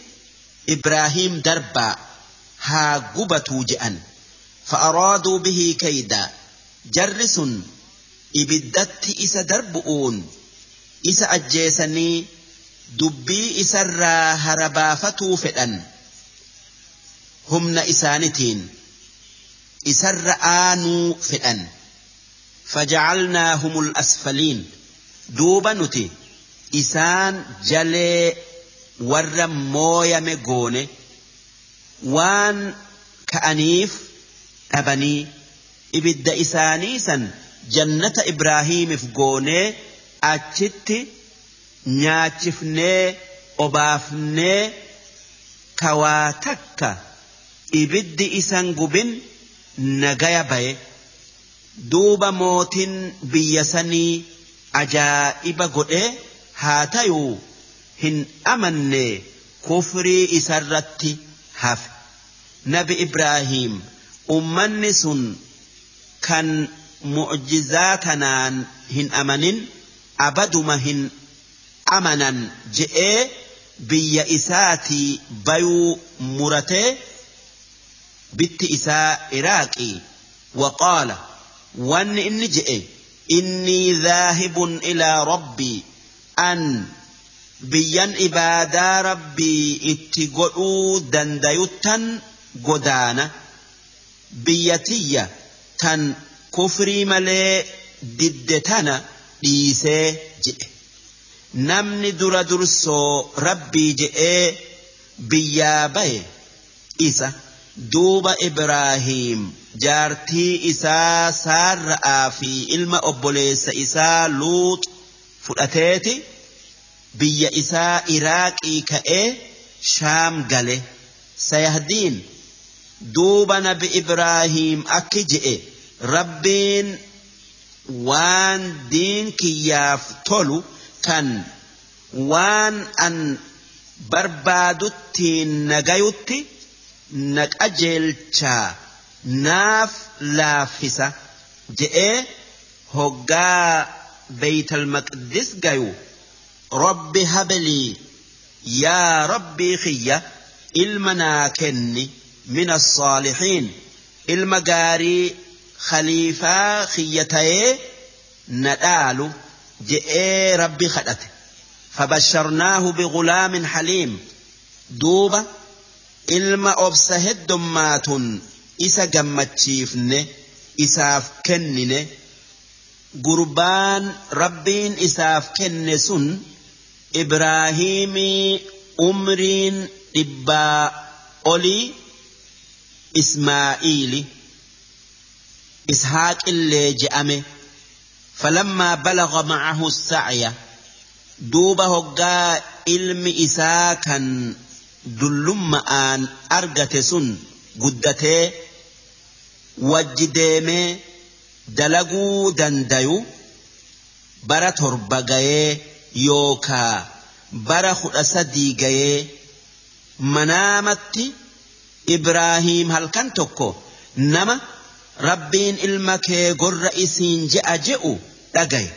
ibraahiim darbaa haa gubatuu je'an fa'araaduu bihii kayda jarri sun ibiddatti isa darbu'uun isa ajjeesanii dubbii isarraa harabaafatuu fedhan. Humna isaanitiin isarra aanuu fedhan. فجعلناهم الأسفلين دوبا نتي إسان جلي ور مويا مقوني وان كأنيف أبني إبد إسانيسا جنة إبراهيم فقوني أجت نياتشفني أبافني كواتك إبد إسان قبن نغايا بيه duuba mootin biyya sanii ajaa'iba godhe haa tayuu hin amanne kufrii isarratti hafe nabi ibraahim ummanni sun kan mu'jizaa kanaan hin amanin أبدما هن أمنا جئي بي إساتي بيو مرتي بت إساء إراقي وقال وان إن جئي إني ذاهب إلى ربي أن بيان إبادة ربي اتقعوا دنديتن قدانا بيتية تن كفري ملي ددتنا dhiisee jedhe namni dura dursoo rabbii je'ee biyyaa baye isa duuba ibraahiim jaartii isaa saarra'aa fi ilma obboleessa isaa luux fudhateeti biyya isaa iraaqii ka'ee shaam gale sayahdiin duuba nabi ibraahiim akki je'e rabbiin waan diin kiyyaaf tolu kan waan an barbaaduttiin nagayutti na qajeelchaa naaf laaffisa je'ee hoggaa beeytal maqdis gayu rabbi habalii yaa rabbii kiyya ilma naa kenni min assaalixiin ilma gaarii ta'ee na dhaalu je'ee rabbi kadhate فبشرناه بغلام حليم ilma obsa heddummaatun isa gammachiifne isaaf kennine gurbaan rabbiin isaaf kenne sun ibraahimii umriin dhibbaa olii ismaa'iili ishaaqillee je'ame falammaa balaga macahu sa'ya duuba hoggaa ilmi isaa kan dullumma'aan argate sun guddatee wajji deemee dalaguu dandayu bara torba gayee yookaa bara kudha sadii gayee manaamatti Ibraahiim halkan tokko nama rabbiin ilma kee gorra isiin je'a je'u dhagaye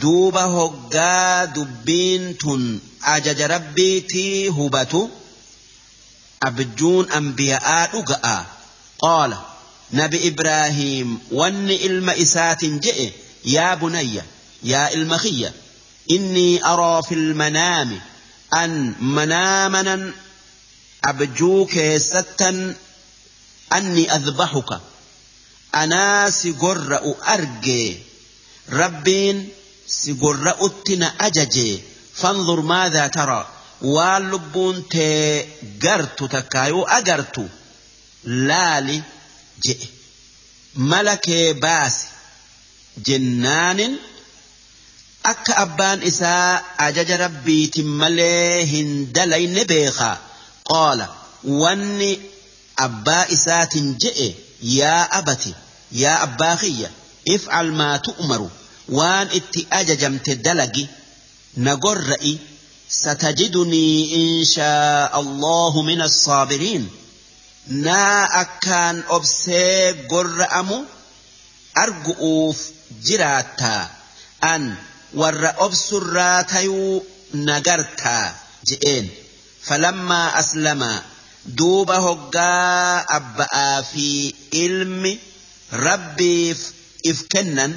duuba hoggaa dubbiin tun ajaja rabbiitii hubatu. abjuun ambiya'aa dhuga'a qaala nabi ibraahiim wanni ilma isaatiin je'e yaa bunayya yaa ilma kiyya إني أرى في المنام أن anaa si gorra'u argee rabbiin si gorra'utti na ajajee fanzur maadaa tara waan lubbuun tee gartu takkaa yoo agartu laali je'e malakee baasi. Jennaanin akka abbaan isaa ajaja rabbiitin malee hin dalayne beekaa. Qaala wanni abbaa isaatin je'e يا أبتي يا أباخية افعل ما تؤمر. وان اتي أججمت دلقي نقرئي ستجدني إن شاء الله من الصابرين. نا أكان أبسي قرأم أرقوف جراتا. أن ور أبسراتيو نقرتا. جئين. فلما أسلما duuba hoggaa abba'aa fi ilmi rabbiif if kennan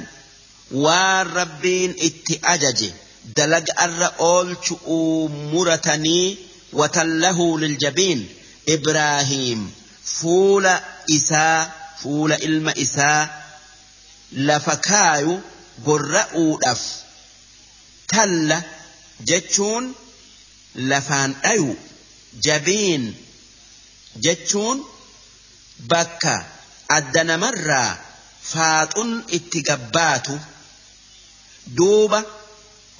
waan rabbiin itti ajaje dalaga arra oolchu'uu muratanii watallahu liljabiin ibraahiim fuula isaa fuula ilma isaa lafa kaayu gorra'uudhaaf talla jechuun lafaan dhayu jabiin jechuun bakka adda namarraa faaxun itti gabbaatu duuba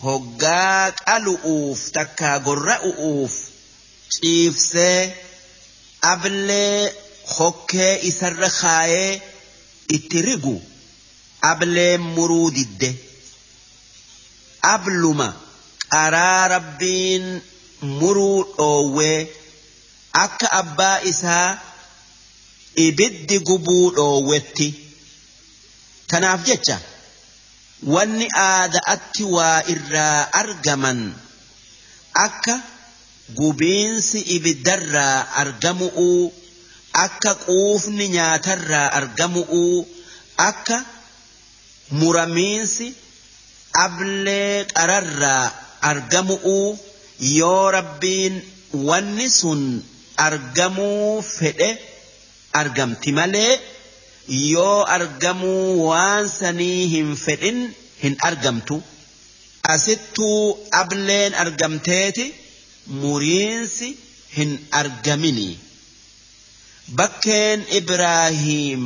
hoggaa qalu'uuf takkaa gorra'u'uuf ciifsee ablee hokkee isarra kaayee itti rigu ablee muruu didde. abluma qaraa rabbiin muruu dhoowwee akka abbaa isaa ibiddi gubuu dhoowwetti tanaaf jecha wanni aada'atti waa irraa argaman akka gubiinsi ibiddarraa argamu'uu akka quufni nyaatarraa argamu'uu akka muramiinsi ablee qararraa argamu'uu yoo rabbiin wanni sun argamuu fedhe argamti malee yoo argamuu waan sanii hin fedhin hin argamtu. Asittuu ableen argamteeti muriinsi hin argamini. Bakkeen ibraahiim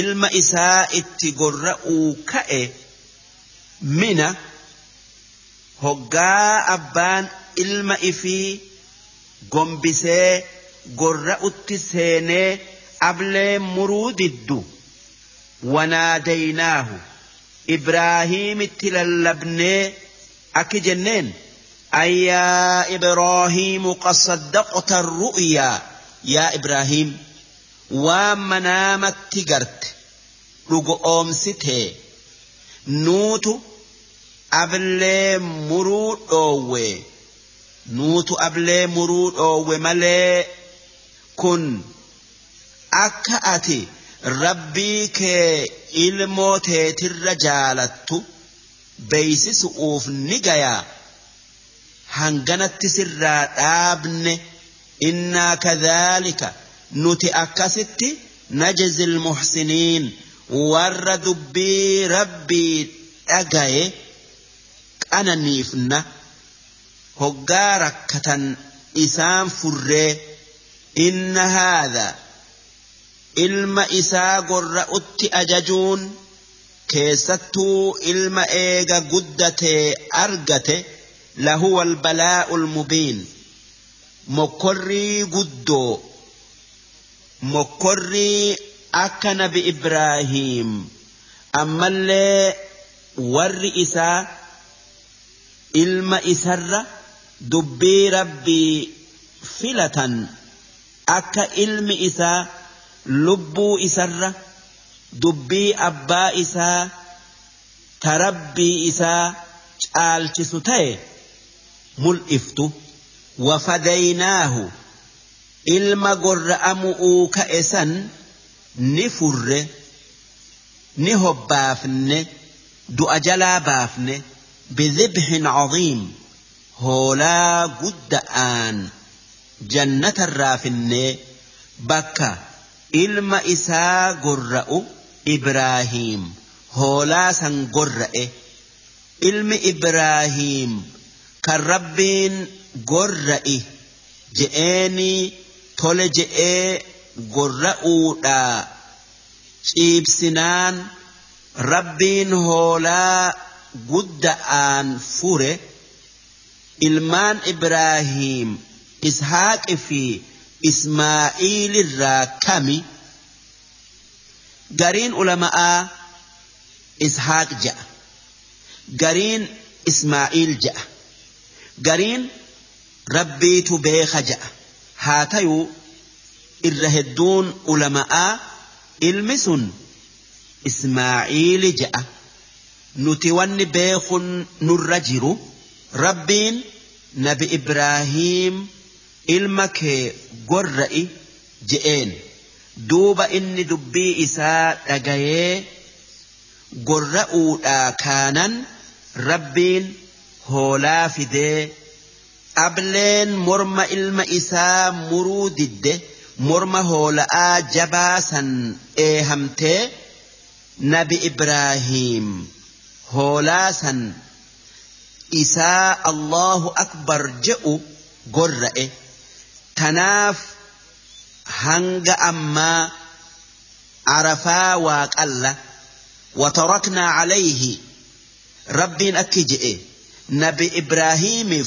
ilma isaa itti gorra'uu ka'e mina hoggaa abbaan ilma ifii gombisee gorra'utti seenee ablee muruu diddu wanaadaynaahu ibraahiimitti lallabnee akki jenneen ayyaa ibraahiimu qad saddaqta ru'yaa yaa ibraahiim waan manaamatti garte dhugo oomsitee nuutu ablee muruu dhoowwe nuutu ablee muruu dhoowwe malee kun akka ati rabbii kee ilmoo teetirra jaalattu beeysisu'uuf ni gayaa hanganatti sirraa dhaabne innaa kadhaalika nuti akkasitti najzi ilmuhsiniin warra dubbii rabbii dhagaye qananiifna hoggaa rakkatan isaan furree inna haadha ilma isaa gorra'utti ajajuun keessattuu ilma eega guddatee argate lahuwa albalaa'ul mubiin mokkorrii guddoo mokkorrii akka nabi ibraahiim ammallee warri isaa ilma isarra dubbii rabbii filatan akka ilmi isaa lubbuu isarra dubbii abbaa isaa tarabbii isaa caalchisu ta'e mul'iftu wafadaynaahu ilma gorra'amu'uu ka'e san ni furre ni hobbaafne du'a jalaa baafne بذبح عظيم هولا قد آن جنة الرافن بكا إلما إساء قرأ إبراهيم هولا سن قرأ إلم إبراهيم كالربين قرأ جئني tole je'ee gorra'uudha ciibsinaan rabbiin hoolaa gudda'aan fure. Ilmaan Ibraahiim Ishaaqi fi Ismaa'iil irraa kami gariin ulama'aa Ishaaq ja'a gariin Ismaa'iil ja'a gariin rabbiitu beeka ja'a haa tayuu irra hedduun ulama'aa ilmi sun Ismaa'iili ja'a nuti wanni beekun nurra jiru rabbiin nabi Ibraahiim ilma kee gorra'i je'een. Duuba inni dubbii isaa dhagayee gorra'uudhaa kaanan rabbiin hoolaa fidee ableen morma ilma isaa muruu didde morma hoola'aa jabaa san eehamtee nabi Ibraahiim hoolaa san isaa Allahu akbar je'u gorra'e tanaaf hanga ammaa arafaa waaqalla وتركنا عليه ربين أكي نبي إبراهيم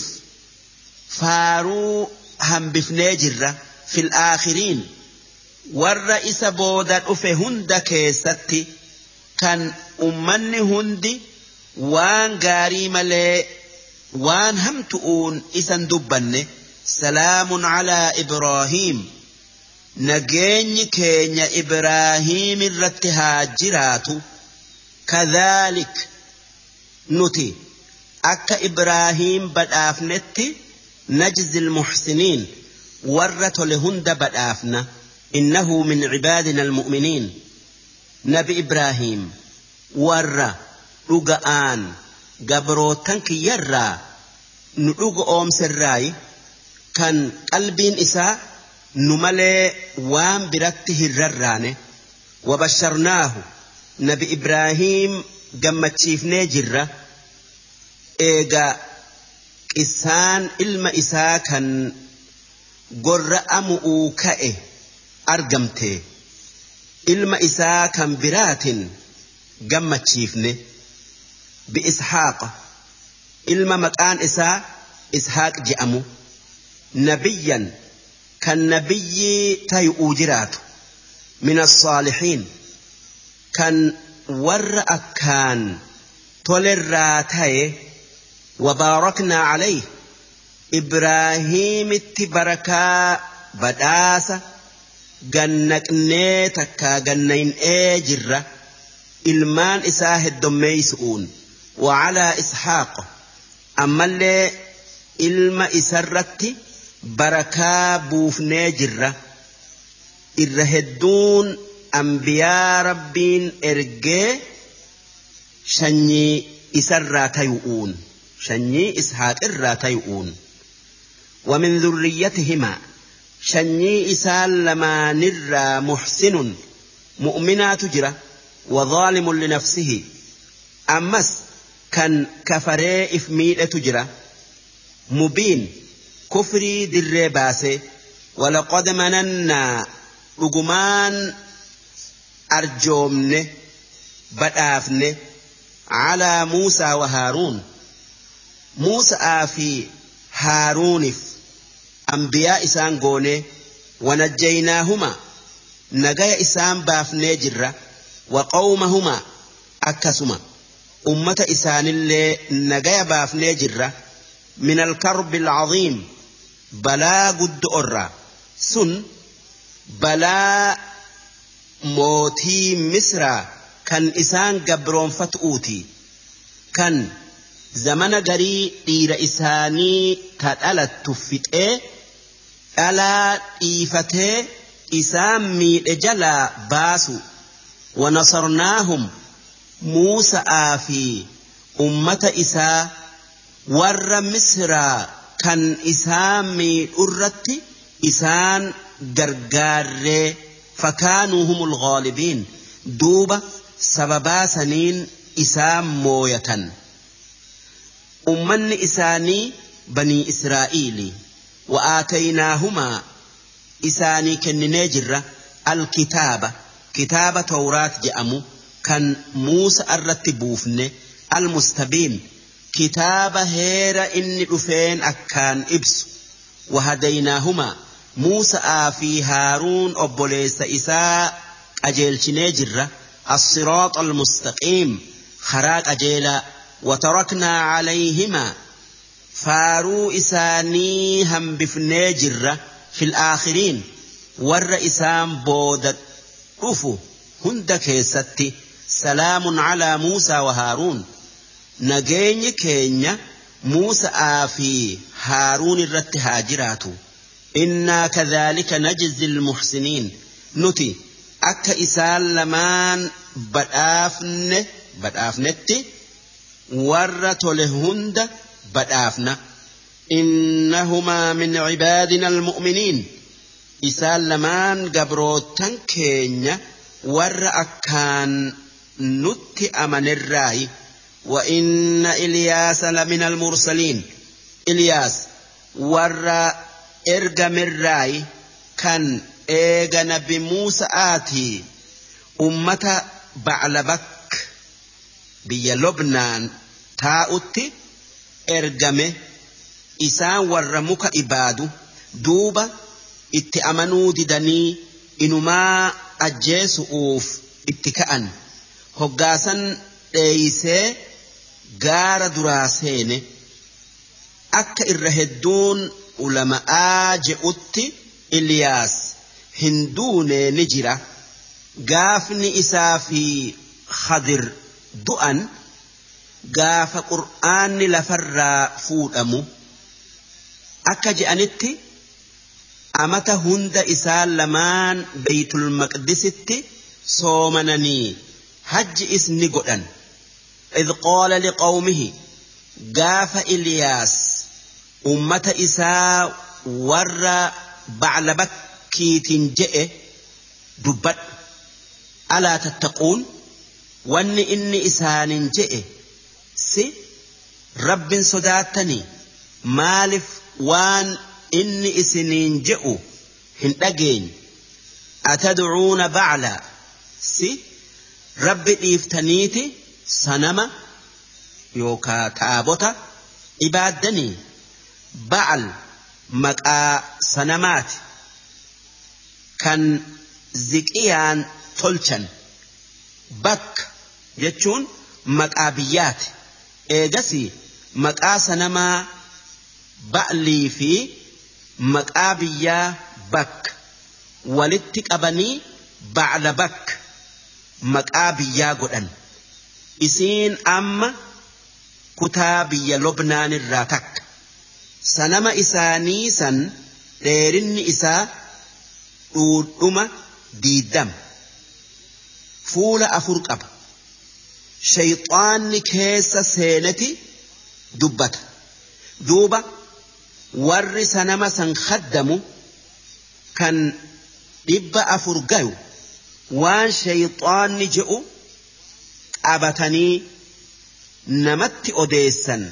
faaruu hambifnee jirra fil aakhiriin warra isa booda dhufe hunda keessatti kan ummanni hundi waan gaarii malee waan hamtu'uun isan dubbanne salaamun calaa ibraahiim nageenyi keenya ibraahiim irratti haa jiraatu kadhaalik nuti akka ibraahiim badhaafnetti نجزي المحسنين ورة لهند بدافنا إنه من عبادنا المؤمنين نبي dhuga'aan gabrootan kiyyarraa nu dhuga oomserraayi kan qalbiin isaa nu malee waan biratti hin rarraane wabasharnaahu nabi ibraahiim gammachiifnee jirra. Eega qisaan ilma isaa kan gorra'amu'uu ka'e argamte. Ilma isaa kan biraatin gammachiifne. بإسحاق. إلما مكان إساء إسحاق جأمو نبيا كان نبي تاي أوجرات. من الصالحين كان ور أكان. تولراتاي وباركنا عليه. إبراهيم التبركة بداسة جنك نيتك جنين إجرة. إلمان إساه الدميسون وعلى إسحاق. أما اللي إلم إسرت بركا بوفني جرة إرهدون أنبياء ربين إرجي شني إسرى تيؤون shanyii ishaaq irraa tayu'uun ومن ذريتهما شني إسال لما نرى محسن مؤمنا تجرى وظالم لنفسه. أمس كفري إفميل تجرى مبين كفري در باسي ولقد مننا رجمان أرجومن بدافن على موسى وهارون Muusaa fi Haaruuniif ambiyaa isaan goonee wanajjaynaahuma nagaya isaan baafnee jirra waqawmahuma akkasuma أمّة إسان اللي نجايا بافني جرة من الكرب العظيم بلا قد أرى سن بلا موتي مصر كان إسان قبرون فتؤوتي كان زمن قري إير إساني تتألت تفت إيه ألا إيفته إسان مي جلا باسو ونصرناهم موسى آفي أمة إسا ور مصر كان إسامي أرت إسان جرجار فكانوا هم الغالبين دوبة سببا سنين إسام موية أمن إساني بني إسرائيل وآتيناهما إساني كن نجر الكتاب كتاب توراة جأمو كان موسى الرتبوفن المستبين كتاب هيرا إني عفين أكان إبس وهديناهما موسى في هارون أبوليس إساء أجيل شنيجر الصراط المستقيم خراج أجيلا وتركنا عليهما فارو إساني هم بفنيجرة في الآخرين والرئيسان بودت أفو هندك ستي كيستي سلام على موسى وهارون. نجيني كينيا موسى آفي هارون الرت هاجراتو. إنا كذلك نجزي المحسنين. نتي أكا إسال لمان بدآفن بدآفنتي. ور هند بدافنا إنهما من عبادنا المؤمنين. إسال لمان قبروتن كينيا ور أكان نتي أمن nutti amanirraayi wa inna Iliyaasa lamina almursaliin Iliyaas warra ergamirraayi kan eega nabi Muusa'aati ummata Baclabak biyya Lobnaan taa'utti ergame. Isaan warra muka ibaadu duuba itti amanuu didanii inumaa ajjeesu'uuf itti ka'an. Hoggaasan dheeysee gaara duraa seene akka irra hedduun ulama'aa je'utti Iliyaas hin duune ni jira gaafni isaa fi Khadir du'an gaafa qur'aanni lafarraa fuudhamu. akka je'anitti amata hunda isaan lamaan beeytul maqdisitti soomananii hajji isni godhan إذ قال لقومه قاف إلياس أمة إساء ور بعل بكيت جئ دبت. ألا تتقون? وأن إني إسان جئ سي رب صداتني مالف inni isiniin je'u hin dhageenye atadcuuna bacla si rabbi dhiiftaniiti sanama yookaa taabota ibaaddanii bacal maqaa sanamaati kan ziqiyaan tolchan bakka jechuun maqaa biyyaati eegasii maqaa sanamaa ba'lii fi maqaa biyyaa bakka walitti qabanii ba'la bakka maqaa biyyaa godhan. Isiin amma kutaa biyya lobnaan irraa takka. Sanama isaanii san dheerinni isaa dhuudhuma diidama fuula afur qaba. Shayxaanni keessa seeneti dubbata. Duuba warri sanama san khaddamu kan dhibba afur gayu waan shayxaanni je'u qabatanii namatti odeessan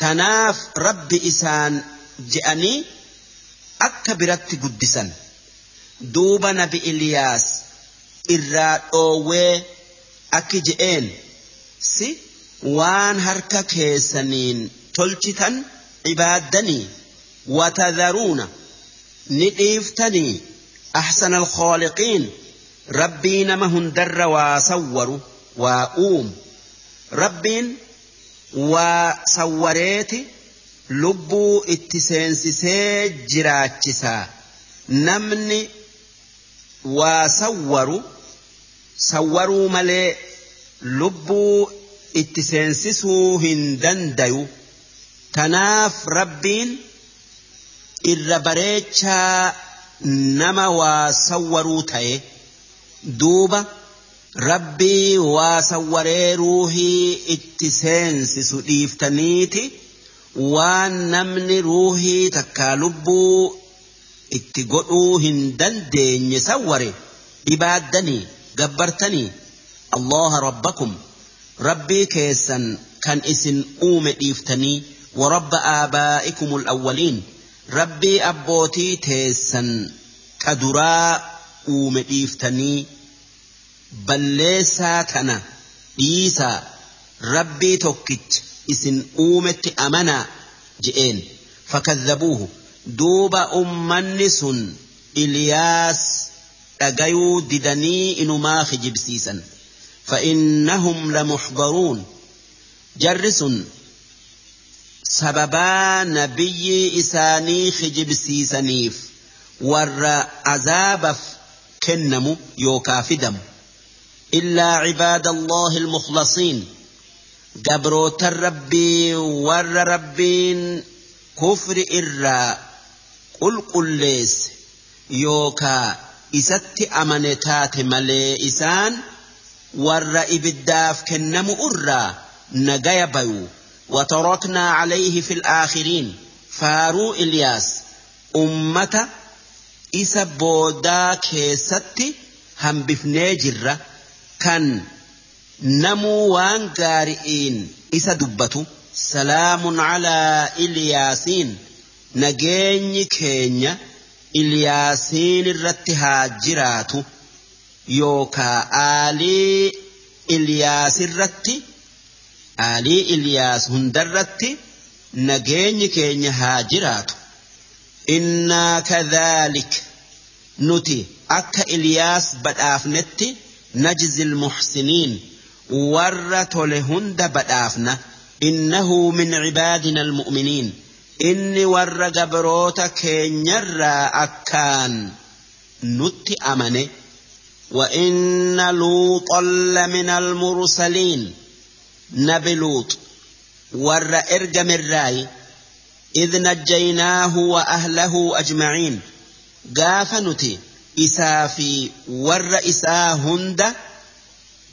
kanaaf rabbi isaan je'anii akka biratti guddisan duuba nabi Iliyaas irraa dhoowwee akki je'een si waan harka keessaniin tolchitan عبادني وتذرون نديفتني أحسن الخالقين ربي نمهن در وصور وأوم ربين وصوريت لبو اتسنسسي جراتشسا نمني وصوروا صوروا ملي لبو اتسنسسو هندنديو Kanaaf rabbiin irra bareechaa nama waa sawwaruu ta'e duuba rabbii waa sawwaree ruuhii itti seensisu dhiiftaniiti waan namni ruuhii takkaa lubbuu itti godhuu hin dandeenye sawware ibaaddanii gabbartanii allaha rabbakum rabbii keessan kan isin uume dhiiftanii warabba aabaa'ikum alawwaliin rabbii abbootii teessan qaduraa uume dhiiftanii balleessaa tana dhiisaa rabbii tokkicha isin uumetti amanaa je'een fakadhabuuhu duuba ummanni sun Iliyaas dhagayuu didanii inumaa kijibsiisan فإنهم لمحضرون جرس sababaa nabiyyi isaanii kijibsiisaniif warra azaabaaf kennamu yookaa fidamu illaa cibaada allahi almukhlasiin gabrootan rabbii warra rabbiin kufri irraa qulqulleesse yookaa isatti amane taate malee isaan warra ibiddaaf kennamu irraa nagaya bayuu وتركنا عليه في الآخرين فارو إلياس أمة isa boodaa keessatti hambifnee jirra kan namuu waan gaari'iin isa dubbatu salaamun calaa Iliyaasiin nageenyi keenya Iliyaasiin irratti haa jiraatu. Yookaa aalii Iliyaas irratti aalii Iliyaas hundarratti nageenyi keenya haa jiraatu. Innaa kadhaalika نتي أكا إلياس بدافنتي نجزي المحسنين ورة لهند بدافنا إنه من عبادنا المؤمنين إني ور جبروت كينيرا أكان نتي أمني وإن لوط لمن المرسلين نبي لوط ور إرجم الراي إذ نجيناه وأهله أجمعين gaafa nuti isaa fi warra isaa hunda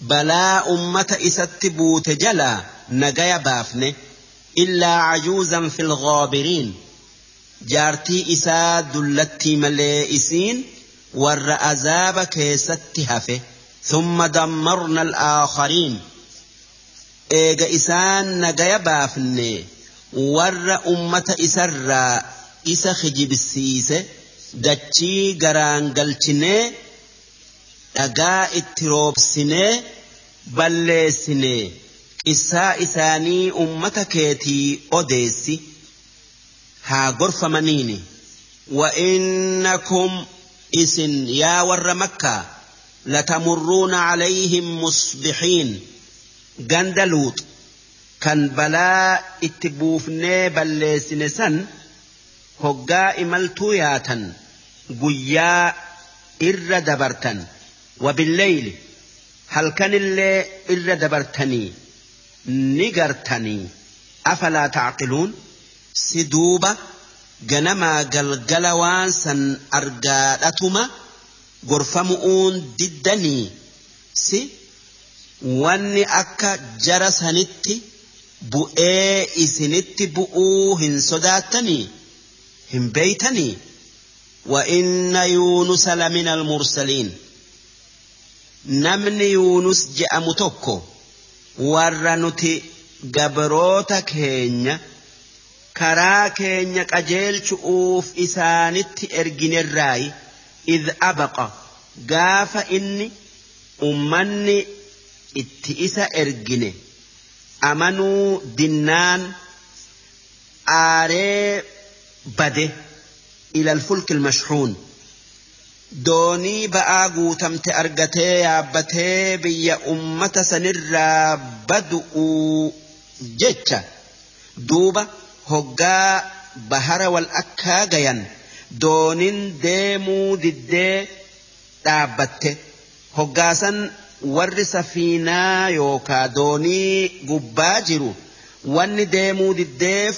balaa ummata isatti buute jalaa nagaya baafne illaa cajuuzan fi lghaabiriin jaartii isaa dullattii malee isiin warra azaaba keessatti hafe ثم دمرنا الآخرين eega isaan nagaya baafne warra ummata isarraa isa kijibsiise dachii garaan galchinee dhagaa itti roobsinee balleessinee qissaa isaanii ummata keetii odeessi haa gorfamaniini وإنكم إسن يا ور مكة لتمرون عليهم مصبحين ganda luut kan balaa itti buufnee balleessine guyyaa irra dabartan. Wabilleyli halkanillee irra dabartanii ni gartanii. Afalaa tacqiluun? Si duuba ganamaa galgala waan san argaadhatuma gorfamu'uun diddanii. Si wanni akka jara sanitti bu'ee isinitti bu'uu hin sodaattanii? Hin beeytanii وإن يونس لمن المرسلين namni yuunus je'amu tokko warra nuti gabroota keenya karaa keenya qajeelchu'uuf isaanitti erginerraayi id abaqa gaafa inni ummanni itti isa ergine amanuu dinnaan aaree bade Ilal fulki mashhuun doonii ba'aa guutamte argatee yaabbatee biyya ummata sanirraa badu'uu jecha duuba hoggaa bahara wal akkaa gayan doonin deemuu diddee dhaabbatte hoggaasan warri safiinaa yookaa doonii gubbaa jiru wanni deemuu diddeef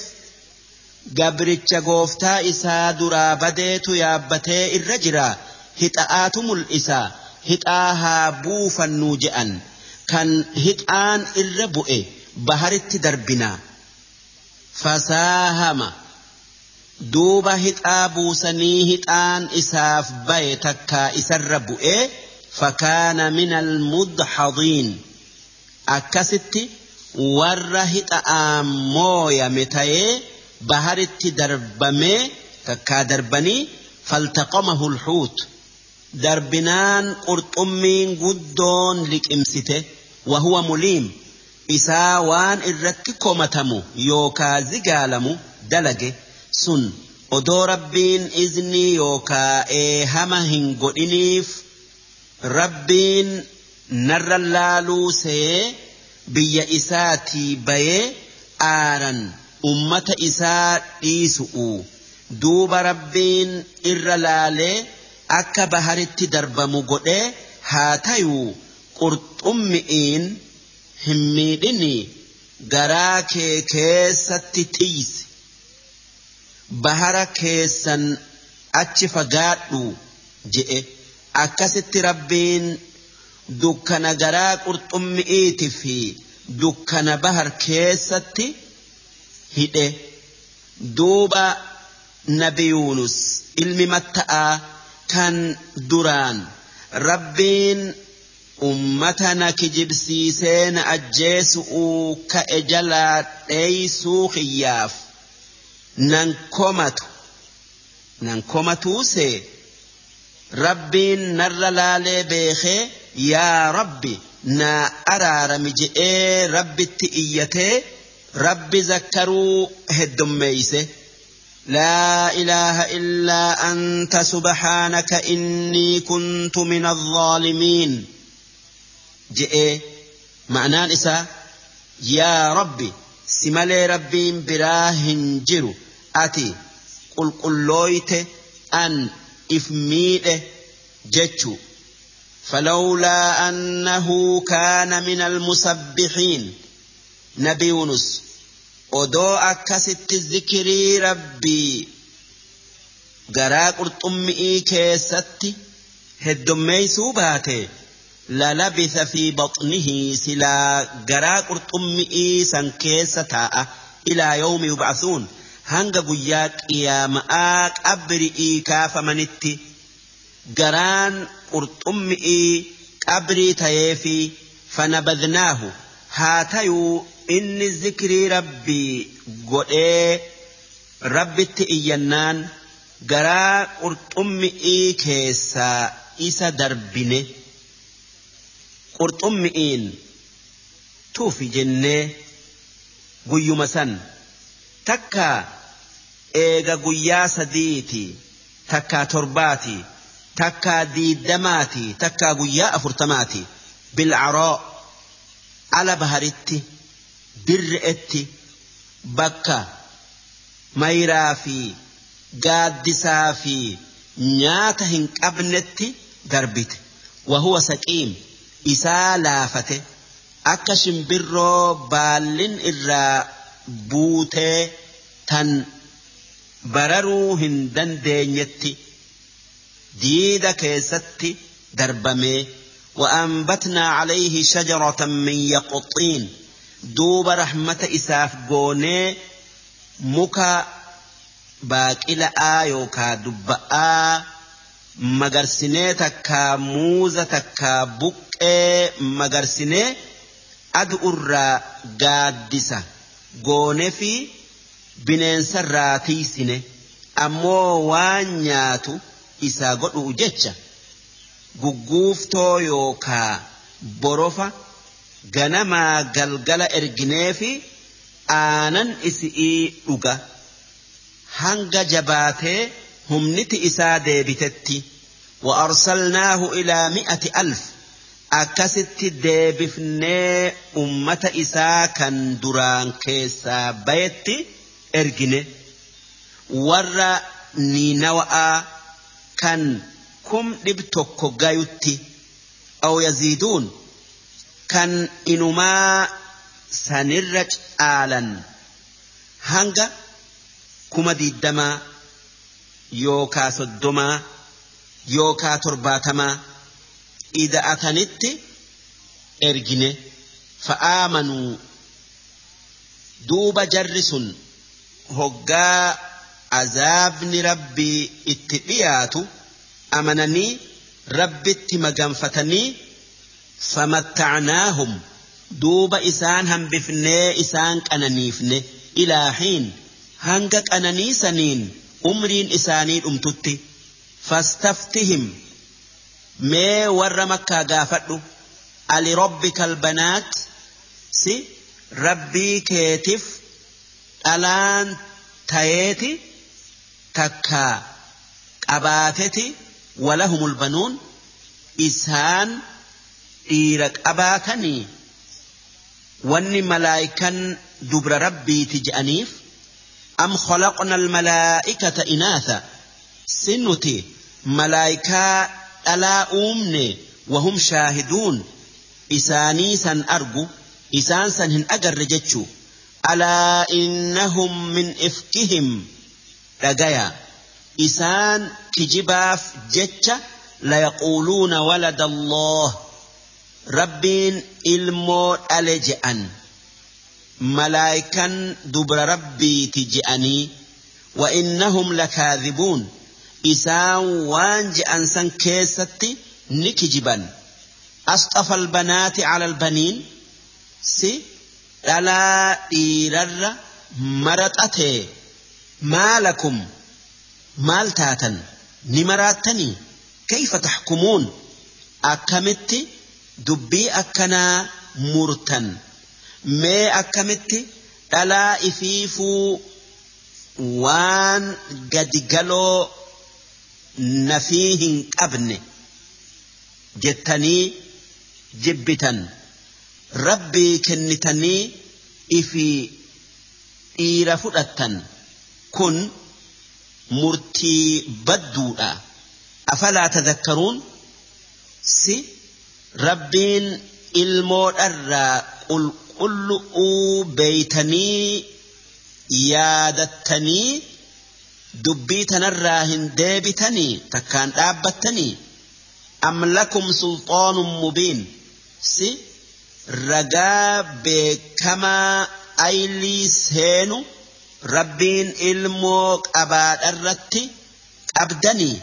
gabricha gooftaa isaa duraa badeetu yaabbatee irra jira. Hixa'aatu mul'isa. Hixaa haa buufannuu je'an. Kan hixaan irra bu'e baharitti darbinaa fasaahama. Duuba hixaa buusanii hixaan isaaf baye takkaa isarra bu'e fakaana min almudhadiin akkasitti warra hixa'aan mooyame ta'ee baharitti darbamee takkaa darbanii faltaqamahu lhuut darbinaan qurxummiin guddoon liqimsite wahuwa muliim isaa waan irratti komatamu yookaa zigaalamu dalage sun odoo rabbiin iznii yookaa eehama hin godhiniif rabbiin narra laaluu see biyya isaatii bayee aaran ummata isaa dhiisu'u duuba rabbiin irra laalee akka baharitti darbamu godhee haa tayuu qurxummi'iin hin miidhini garaa kee keessatti tiisi bahara keessan achi fagaadhu je'e. Akkasitti rabbiin dukkana garaa qurxummi'iiti fi dukkana bahar keessatti hidhe duuba nabi Yuunus ilmi matta'aa kan duraan rabbiin ummatana kijibsiisee na ajjeesu'uu ka'e jalaa dheeysuu kiyyaaf nan komatu nan komatuusee rabbiin narra laalee beekee? Yaa rabbi naa araarami je'ee rabbitti iyyatee rabbi zakkaruu heddummeeyse لا إله إلا أنت سبحانك إني كنت من الظالمين جئ معنى إسا يا ربي سمالي ربي براهن جرو أتي قل قلويت أن إفميد جتشو فلولا أنه كان من المسبحين نبي يونس odoo akkasitti zikirii rabbii garaa qurxummi'ii keessatti heddummeeysuu baate lalabitha fi baxnihi silaa garaa qurxummi'ii san keessa taa'a ilaa yawmi yub'athuun hanga guyyaa qiyaama'aa qabri'ii kaafamanitti garaan qurxummi'ii qabrii ta'ee fi fanabadnaahu haa tayuu inni zikrii rabbii godhee rabbitti iyyannaan garaa qurxummi'ii keessaa isa darbine qurxummi'iin tuufi jennee guyyuma san. Takkaa eega guyyaa sadiiti takkaa torbaati takkaa diiddamaati takkaa guyyaa afurtamaati. Bilcaroo ala baharitti dirre'etti bakka mayraa fi gaaddisaa fi nyaata hin qabnetti darbite wahuwa saqiim isaa laafate akka shimbirroo baallin irraa buutee tan bararuu hin dandeenyetti diida keessatti darbamee وأنبتنا عليه شجرة من يقطين duuba rahmata isaaf goonee muka baaqila'aa yookaa dubba'aa magarsinee takkaa muuza takkaa buqqee magarsinee adu'urraa gaaddisa goonee fi bineensa tiisine ammoo waan nyaatu isaa godhu jecha gugguuftoo yookaa borofa. ganamaa galgala erginee fi aanan isii dhuga. Hanga jabaatee humniti isaa deebitetti. Wa arsalnaahu ilaa mi'ati alf. Akkasitti deebifnee ummata isaa kan duraan keessaa bayetti ergine. Warra niinawa'aa kan kum dhib tokko gayutti. Aw yaziiduun kan inumaa sanirra caalan hanga kuma diiddamaa yookaa soddomaa yookaa torbaatamaa ida'atanitti ergine fa'aamanuu duuba jarri sun hoggaa azaabni rabbii itti dhiyaatu amananii rabbitti maganfatanii famattacnaahum duuba isaan hambifnee isaan qananiifne ilaahiin hanga qananiisaniin umriin isaanii dhumtutti fastaftihim mee warra makkaa gaafadhu ali rabbika albanaat si rabbii keetiif dhalaan tayeeti takkaa qabaateti walahumul banuun isaan dhiira qabaatanii wanni malaayikan dubra rabbiiti je'aniif am khalaqna almalaa'ikata inaatha si nuti malaayikaa dhalaa uumne wahum shaahiduun isaanii san argu isaan san hin agarre jechuu alaa innahum min ifkihim dhagaya isaan kijibaaf jecha layaquuluuna walada allah rabbiin ilmoo dhale je'an malaayikan dubra rabbiiti je'anii wa innahum lakaadhibuun isaan waan je'an san keessatti ni kijiban asxafa albanaati cala albaniin si dhalaa dhiirarra maraxatee maalakum maal taatan ni maraattanii kayfa taxkumuun akkamitti dubbii akkanaa murtan. Mee akkamitti? Dhalaa ifiifuu waan gadi galoo nafii hin qabne jettanii jibbitan. Rabbii kennitanii ifi dhiira fudhattan. Kun murtii badduudha. Afalaa tadakkaruun si rabbiin ilmoodharraa qulqullu'uu beeytanii yaadattanii dubbii tanarraa hin deebitanii takkaan dhaabbattanii am lakum sulxaanun mubiin si ragaa beekamaa aylii seenu rabbiin ilmoo qabaadharratti qabdanii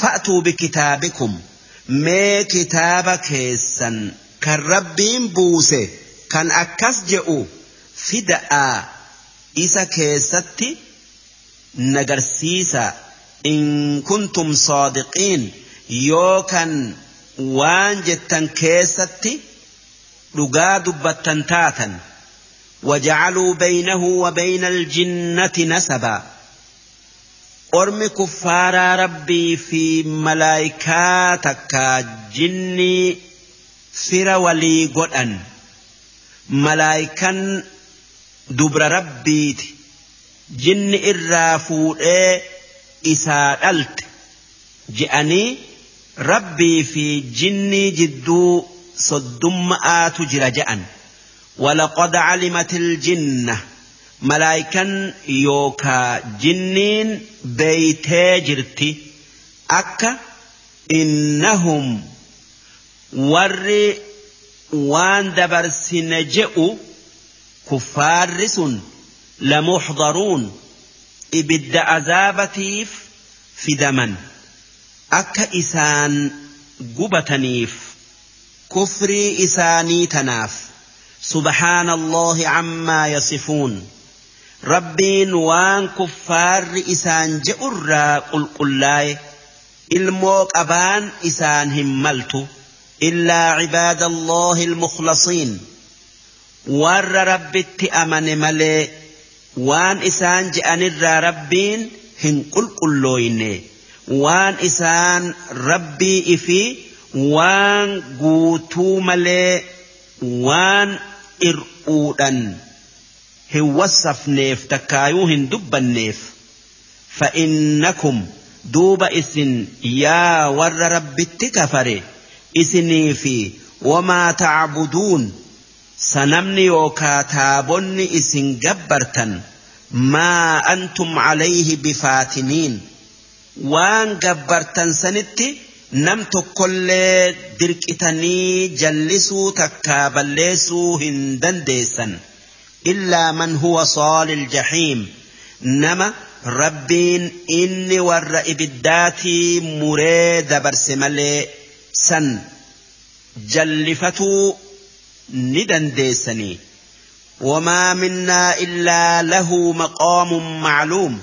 fa'tuu bikitaabikum mee kitaaba keessan kan rabbiin buuse kan akkas je'u fida'aa isa keessatti nagarsiisa in kuntum saadiqiin yoo kan waan jettan keessatti dhugaa dubbattan taatan وجعلوا بينه وبين الجنة نسبا أرمي كفار ربي في ملائكاتك جني فر ولي قدن. ملائكا دبر ربيت جن الرافود إساء ألت جأني ربي في جني جدو صدم آت جرجأن. ولقد علمت الجنة. ملائكا يوكا جنين بيتي جرتي أكا إنهم ور وان دبر سنجئ كفار لمحضرون إبد عذابتيف في دمن أكا إسان قبتنيف كفري إساني تناف سبحان الله عما يصفون إسان جئر قل قلاي الموك أبان إسان هملت إلا عباد الله المخلصين ور ربت أمن ملي وان إسان جأن الرا ربين هن قل قلوين وان إسان ربي إفي وان قوتو ملي وان ir'uudhan. هن وصف نيف تكايوهن دب النيف. فإنكم دوب إسن يا ور رب التكفري إسني في وما تعبدون. سنمني وكاتابني إسن جبرتا ما أنتم عليه بفاتنين. وان جبرتا سنتي نمت كل دركتني جلسوا جلسو تكابلسو هندن ديسن. إلا من هو صال الجحيم. نما ربين إني والرئب الداتي مريد برسملي سن. جلفتو ندن ديسني. وما منا إلا له مقام معلوم.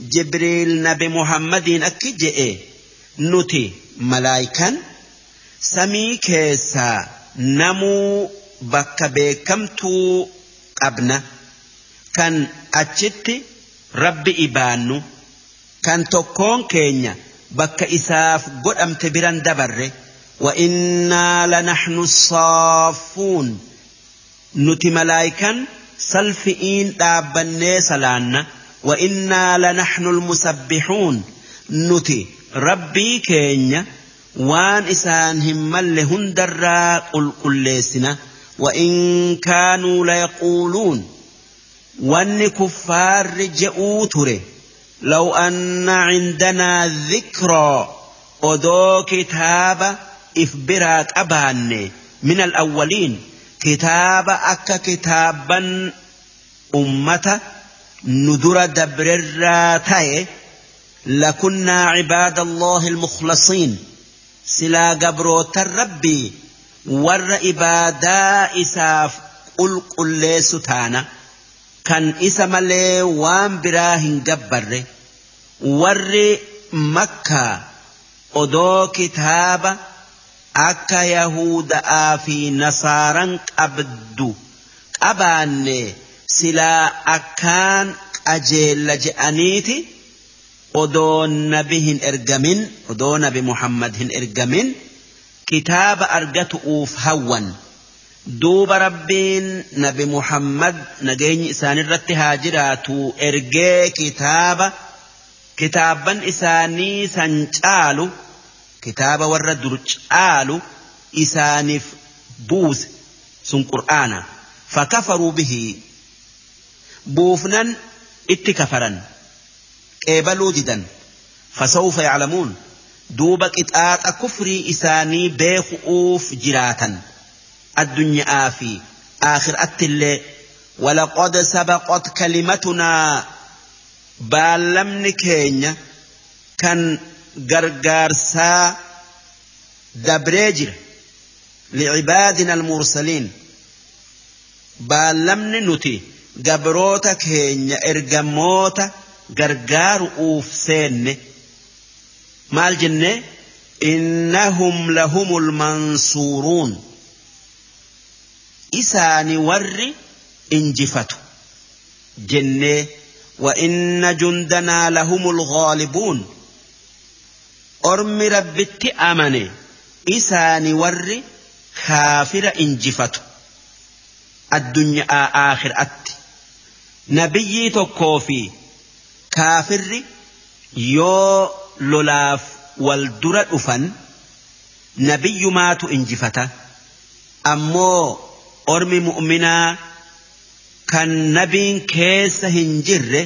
جبريل نبي محمد أكجئ نتي ملايكا سمي كيسا. نمو بكبي كمتو qabna kan achitti rabbi ibaannu kan tokkoon keenya bakka isaaf godhamte biran dabarre وإنا لنحن الصافون نتي ملائكا سلفئين دابني سلانا وإنا لنحن المسبحون نتي rabbii keenya waan isaan hin malle hundarraa qulqulleessina وإن كانوا ليقولون وأن كفار جئوا تره لو أن عندنا ذكرى أدو كتاب إفبراك أباني من الأولين. كتاب أكا كتابا أمة ندر دبر لكنا عباد الله المخلصين. سلا قبروت الربي warra ibaadaa isaaf qulqulleessu taana kan isa malee waan biraa hin gabbarre warri makkaa odoo kitaaba akka yahudaa fi nasaaran qabdu qabaanne silaa akkaan qajeela je'aniiti odoo nabi hin ergamin odoo nabi muhammad hin ergamin. Kitaaba argatu'uuf hawwan duuba rabbiin nabi muhammad nageenyi isaanirratti haa jiraatu ergee kitaaba kitaaban isaanii san caalu kitaaba warra dur caalu isaaniif buuse sun qur'aana fakafaruu bihii buufnan itti kafaran qeebaluu didan fasawfa yaclamuun duuba qixaaxa kufrii isaanii beeku'uuf jiraatan addunyaa fi aakhiraatti illee ولقد سبقت كلمتنا baallamni keenya kan gargaarsaa dabree jira licibaadina almursaliin baallamni nuti gabroota keenya ergamoota gargaaru'uuf seenne maal jenne innahum lahumul mansuuruun isaani warri injifatu jennee وإن جندنا لهم الغالبون أرمي ربت أمني إساني ور خافر إنجفت الدنيا آخر أت نبي تكوفي kaafirri yoo lolaaf wal dura dhufan nabiyyumaatu injifata ammoo ormi mu'minaa kan nabiin keessa hin jirre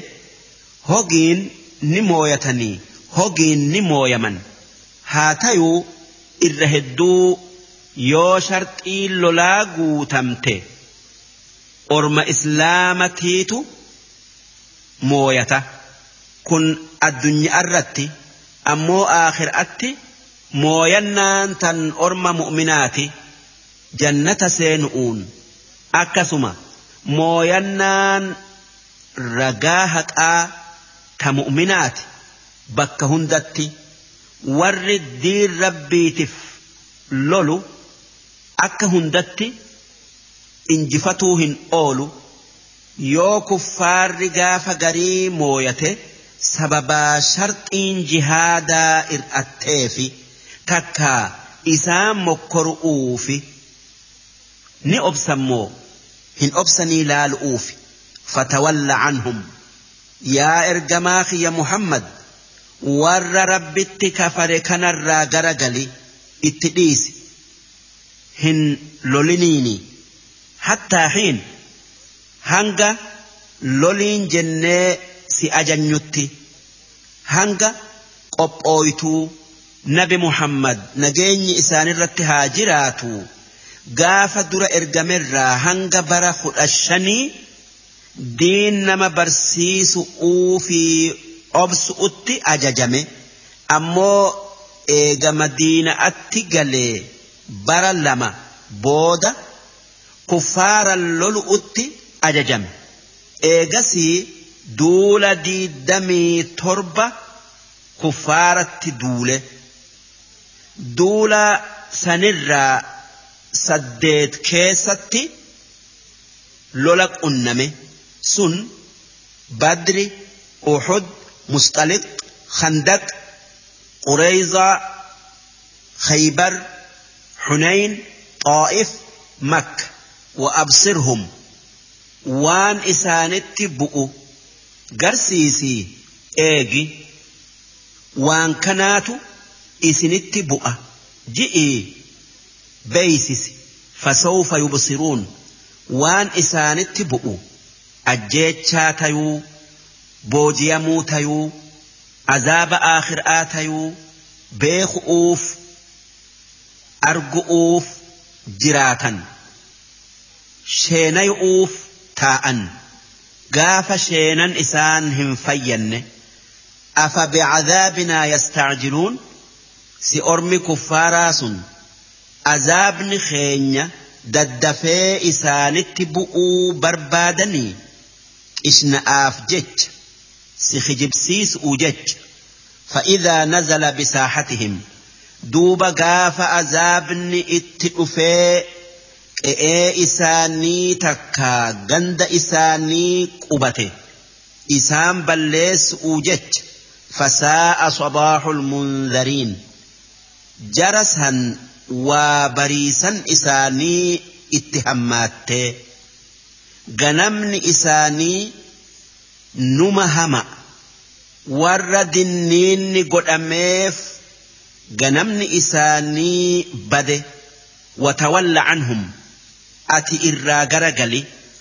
hogiin ni mooyatanii hogiin ni mooyaman haa tayuu irra hedduu yoo sharxii lolaa guutamte orma islaamatiitu mooyata. kun addunyaa irratti ammoo aakhiraatti mooyannaan tan orma mu'minaati jannata seenu'uun akkasuma mooyannaan ragaa haqaa ta mu'minaati bakka hundatti warri diin rabbiitiif lolu akka hundatti injifatuu hin oolu yoo kuffaarri gaafa garii mooyate. Sababaa sharxiin jihaadaa ir'atteefi takka isaan mokkoru'uufi ni obsammoo hin obsanii laalu'uufi fatawalla canhum yaa ergamaa kiyya muhammad warra rabbitti kafare kanarraa garagali itti dhiisi hin loliniini hattaa xiin hanga loliin jennee si ajanyutti hanga qophooytuu nabi muhammad nageenyi isaanirratti haa jiraatu. Gaafa dura ergamerraa hanga bara kudha shanii diin nama barsiisu'uu fi obsu'utti ajajame. Ammoo eega madiina'atti galee bara lama booda kuffaaran lolu'utti ajajame. Eegasii duula diidamii torba kuffaaratti duule duula sanirraa saddeet keessatti lola qunname sun badri uxud musxaliq khandaq qureyzaa khaybar xunayn xaa'if makka wa absirhum waan isaanitti bu'u garsiisii eegi waan kanaatu isinitti bu'a. Ji'ii beeysisi. Fasawfa yubsiruun waan isaanitti bu'u. Ajjeechaa tayuu boojiyamuu tayuu azaaba aakhiraa tayuu beeku'uuf argu'uuf jiraatan. Sheenayu'uuf taa'an gaafa fayyanne afa bicadaabinaa yastacjiluun si ormi kuffaaraa sun azaabni keenya daddafee isaanitti bu'uu barbaadanii qishna'aaf jecha si kijibsiisuu jecha فإذا نزل بساحتهم دوب غاف عذابني اتئفي qe'ee isaanii takka ganda isaanii qubate. Isaan balleessu'uu jecha. Fasaa'a sabaaxul munzariin. Jara san waa bariisan isaanii itti hammaattee ganamni isaanii numa hama. Warra dinniinni godhameef ganamni isaanii bade. Watawalla canhum ati irraa garagali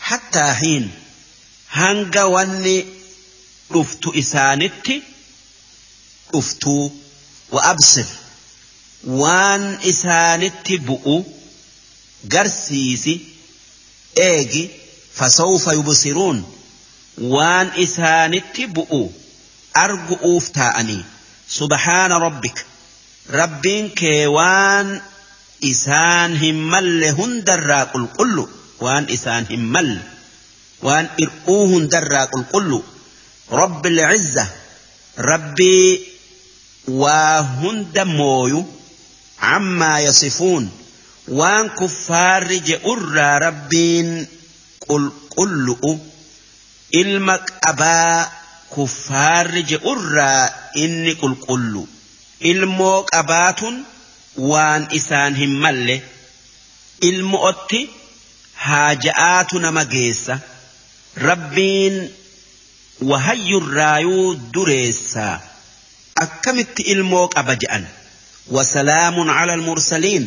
hattaa hiin hanga wanni dhuftu isaanitti dhuftuu wa absir. Waan isaanitti bu'u garsiisi eegi fasawfa yubsiruun. Waan isaanitti bu'u argu'uuf taa'anii. Subhaana rabbik. Rabbiin kee waan إسان همال لهن دراق القل وان إسان همال وان إرؤوهن دراق القل رب العزة ربي وهن دمويو عما يصفون وان كفار جئر ربين قل قل إلمك أبا كفار جئر إني قل قل إلموك أباتن waan isaan hin malle ilmo'otti haaja'aatu nama geessa rabbiin wahayyurraayuu dureessaa akkamitti ilmoo qaba je'an wasalaamun cala almursaliin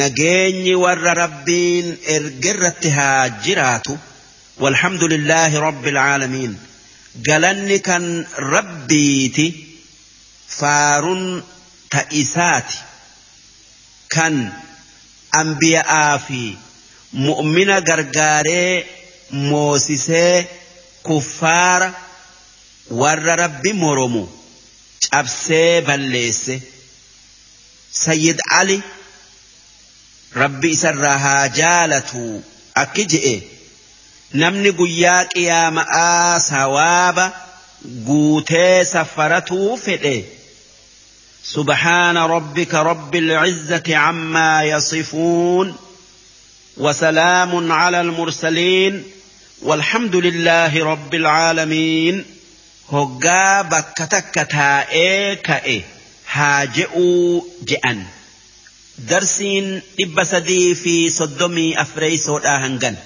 nageenyi warra rabbiin ergerratti haa jiraatu والحمد لله رب العالمين قالني كان ربيتي فارن تئساتي kan anbiya'aa fi mu'mina gargaaree moosisee kuffaara warra rabbi moromu cabsee balleesse. Sayyid ali rabbi isarraa haa jaalatu. Akki je'e. Namni guyyaa qiyaama'aa sawaaba guutee safaratuu fedhe سبحان ربك رب العزة عما يصفون وسلام على المرسلين والحمد لله رب العالمين. هقا بكتك تائي كأي هاجئوا جئن. درسين إبسدي في صدمي أفريسو آهنغن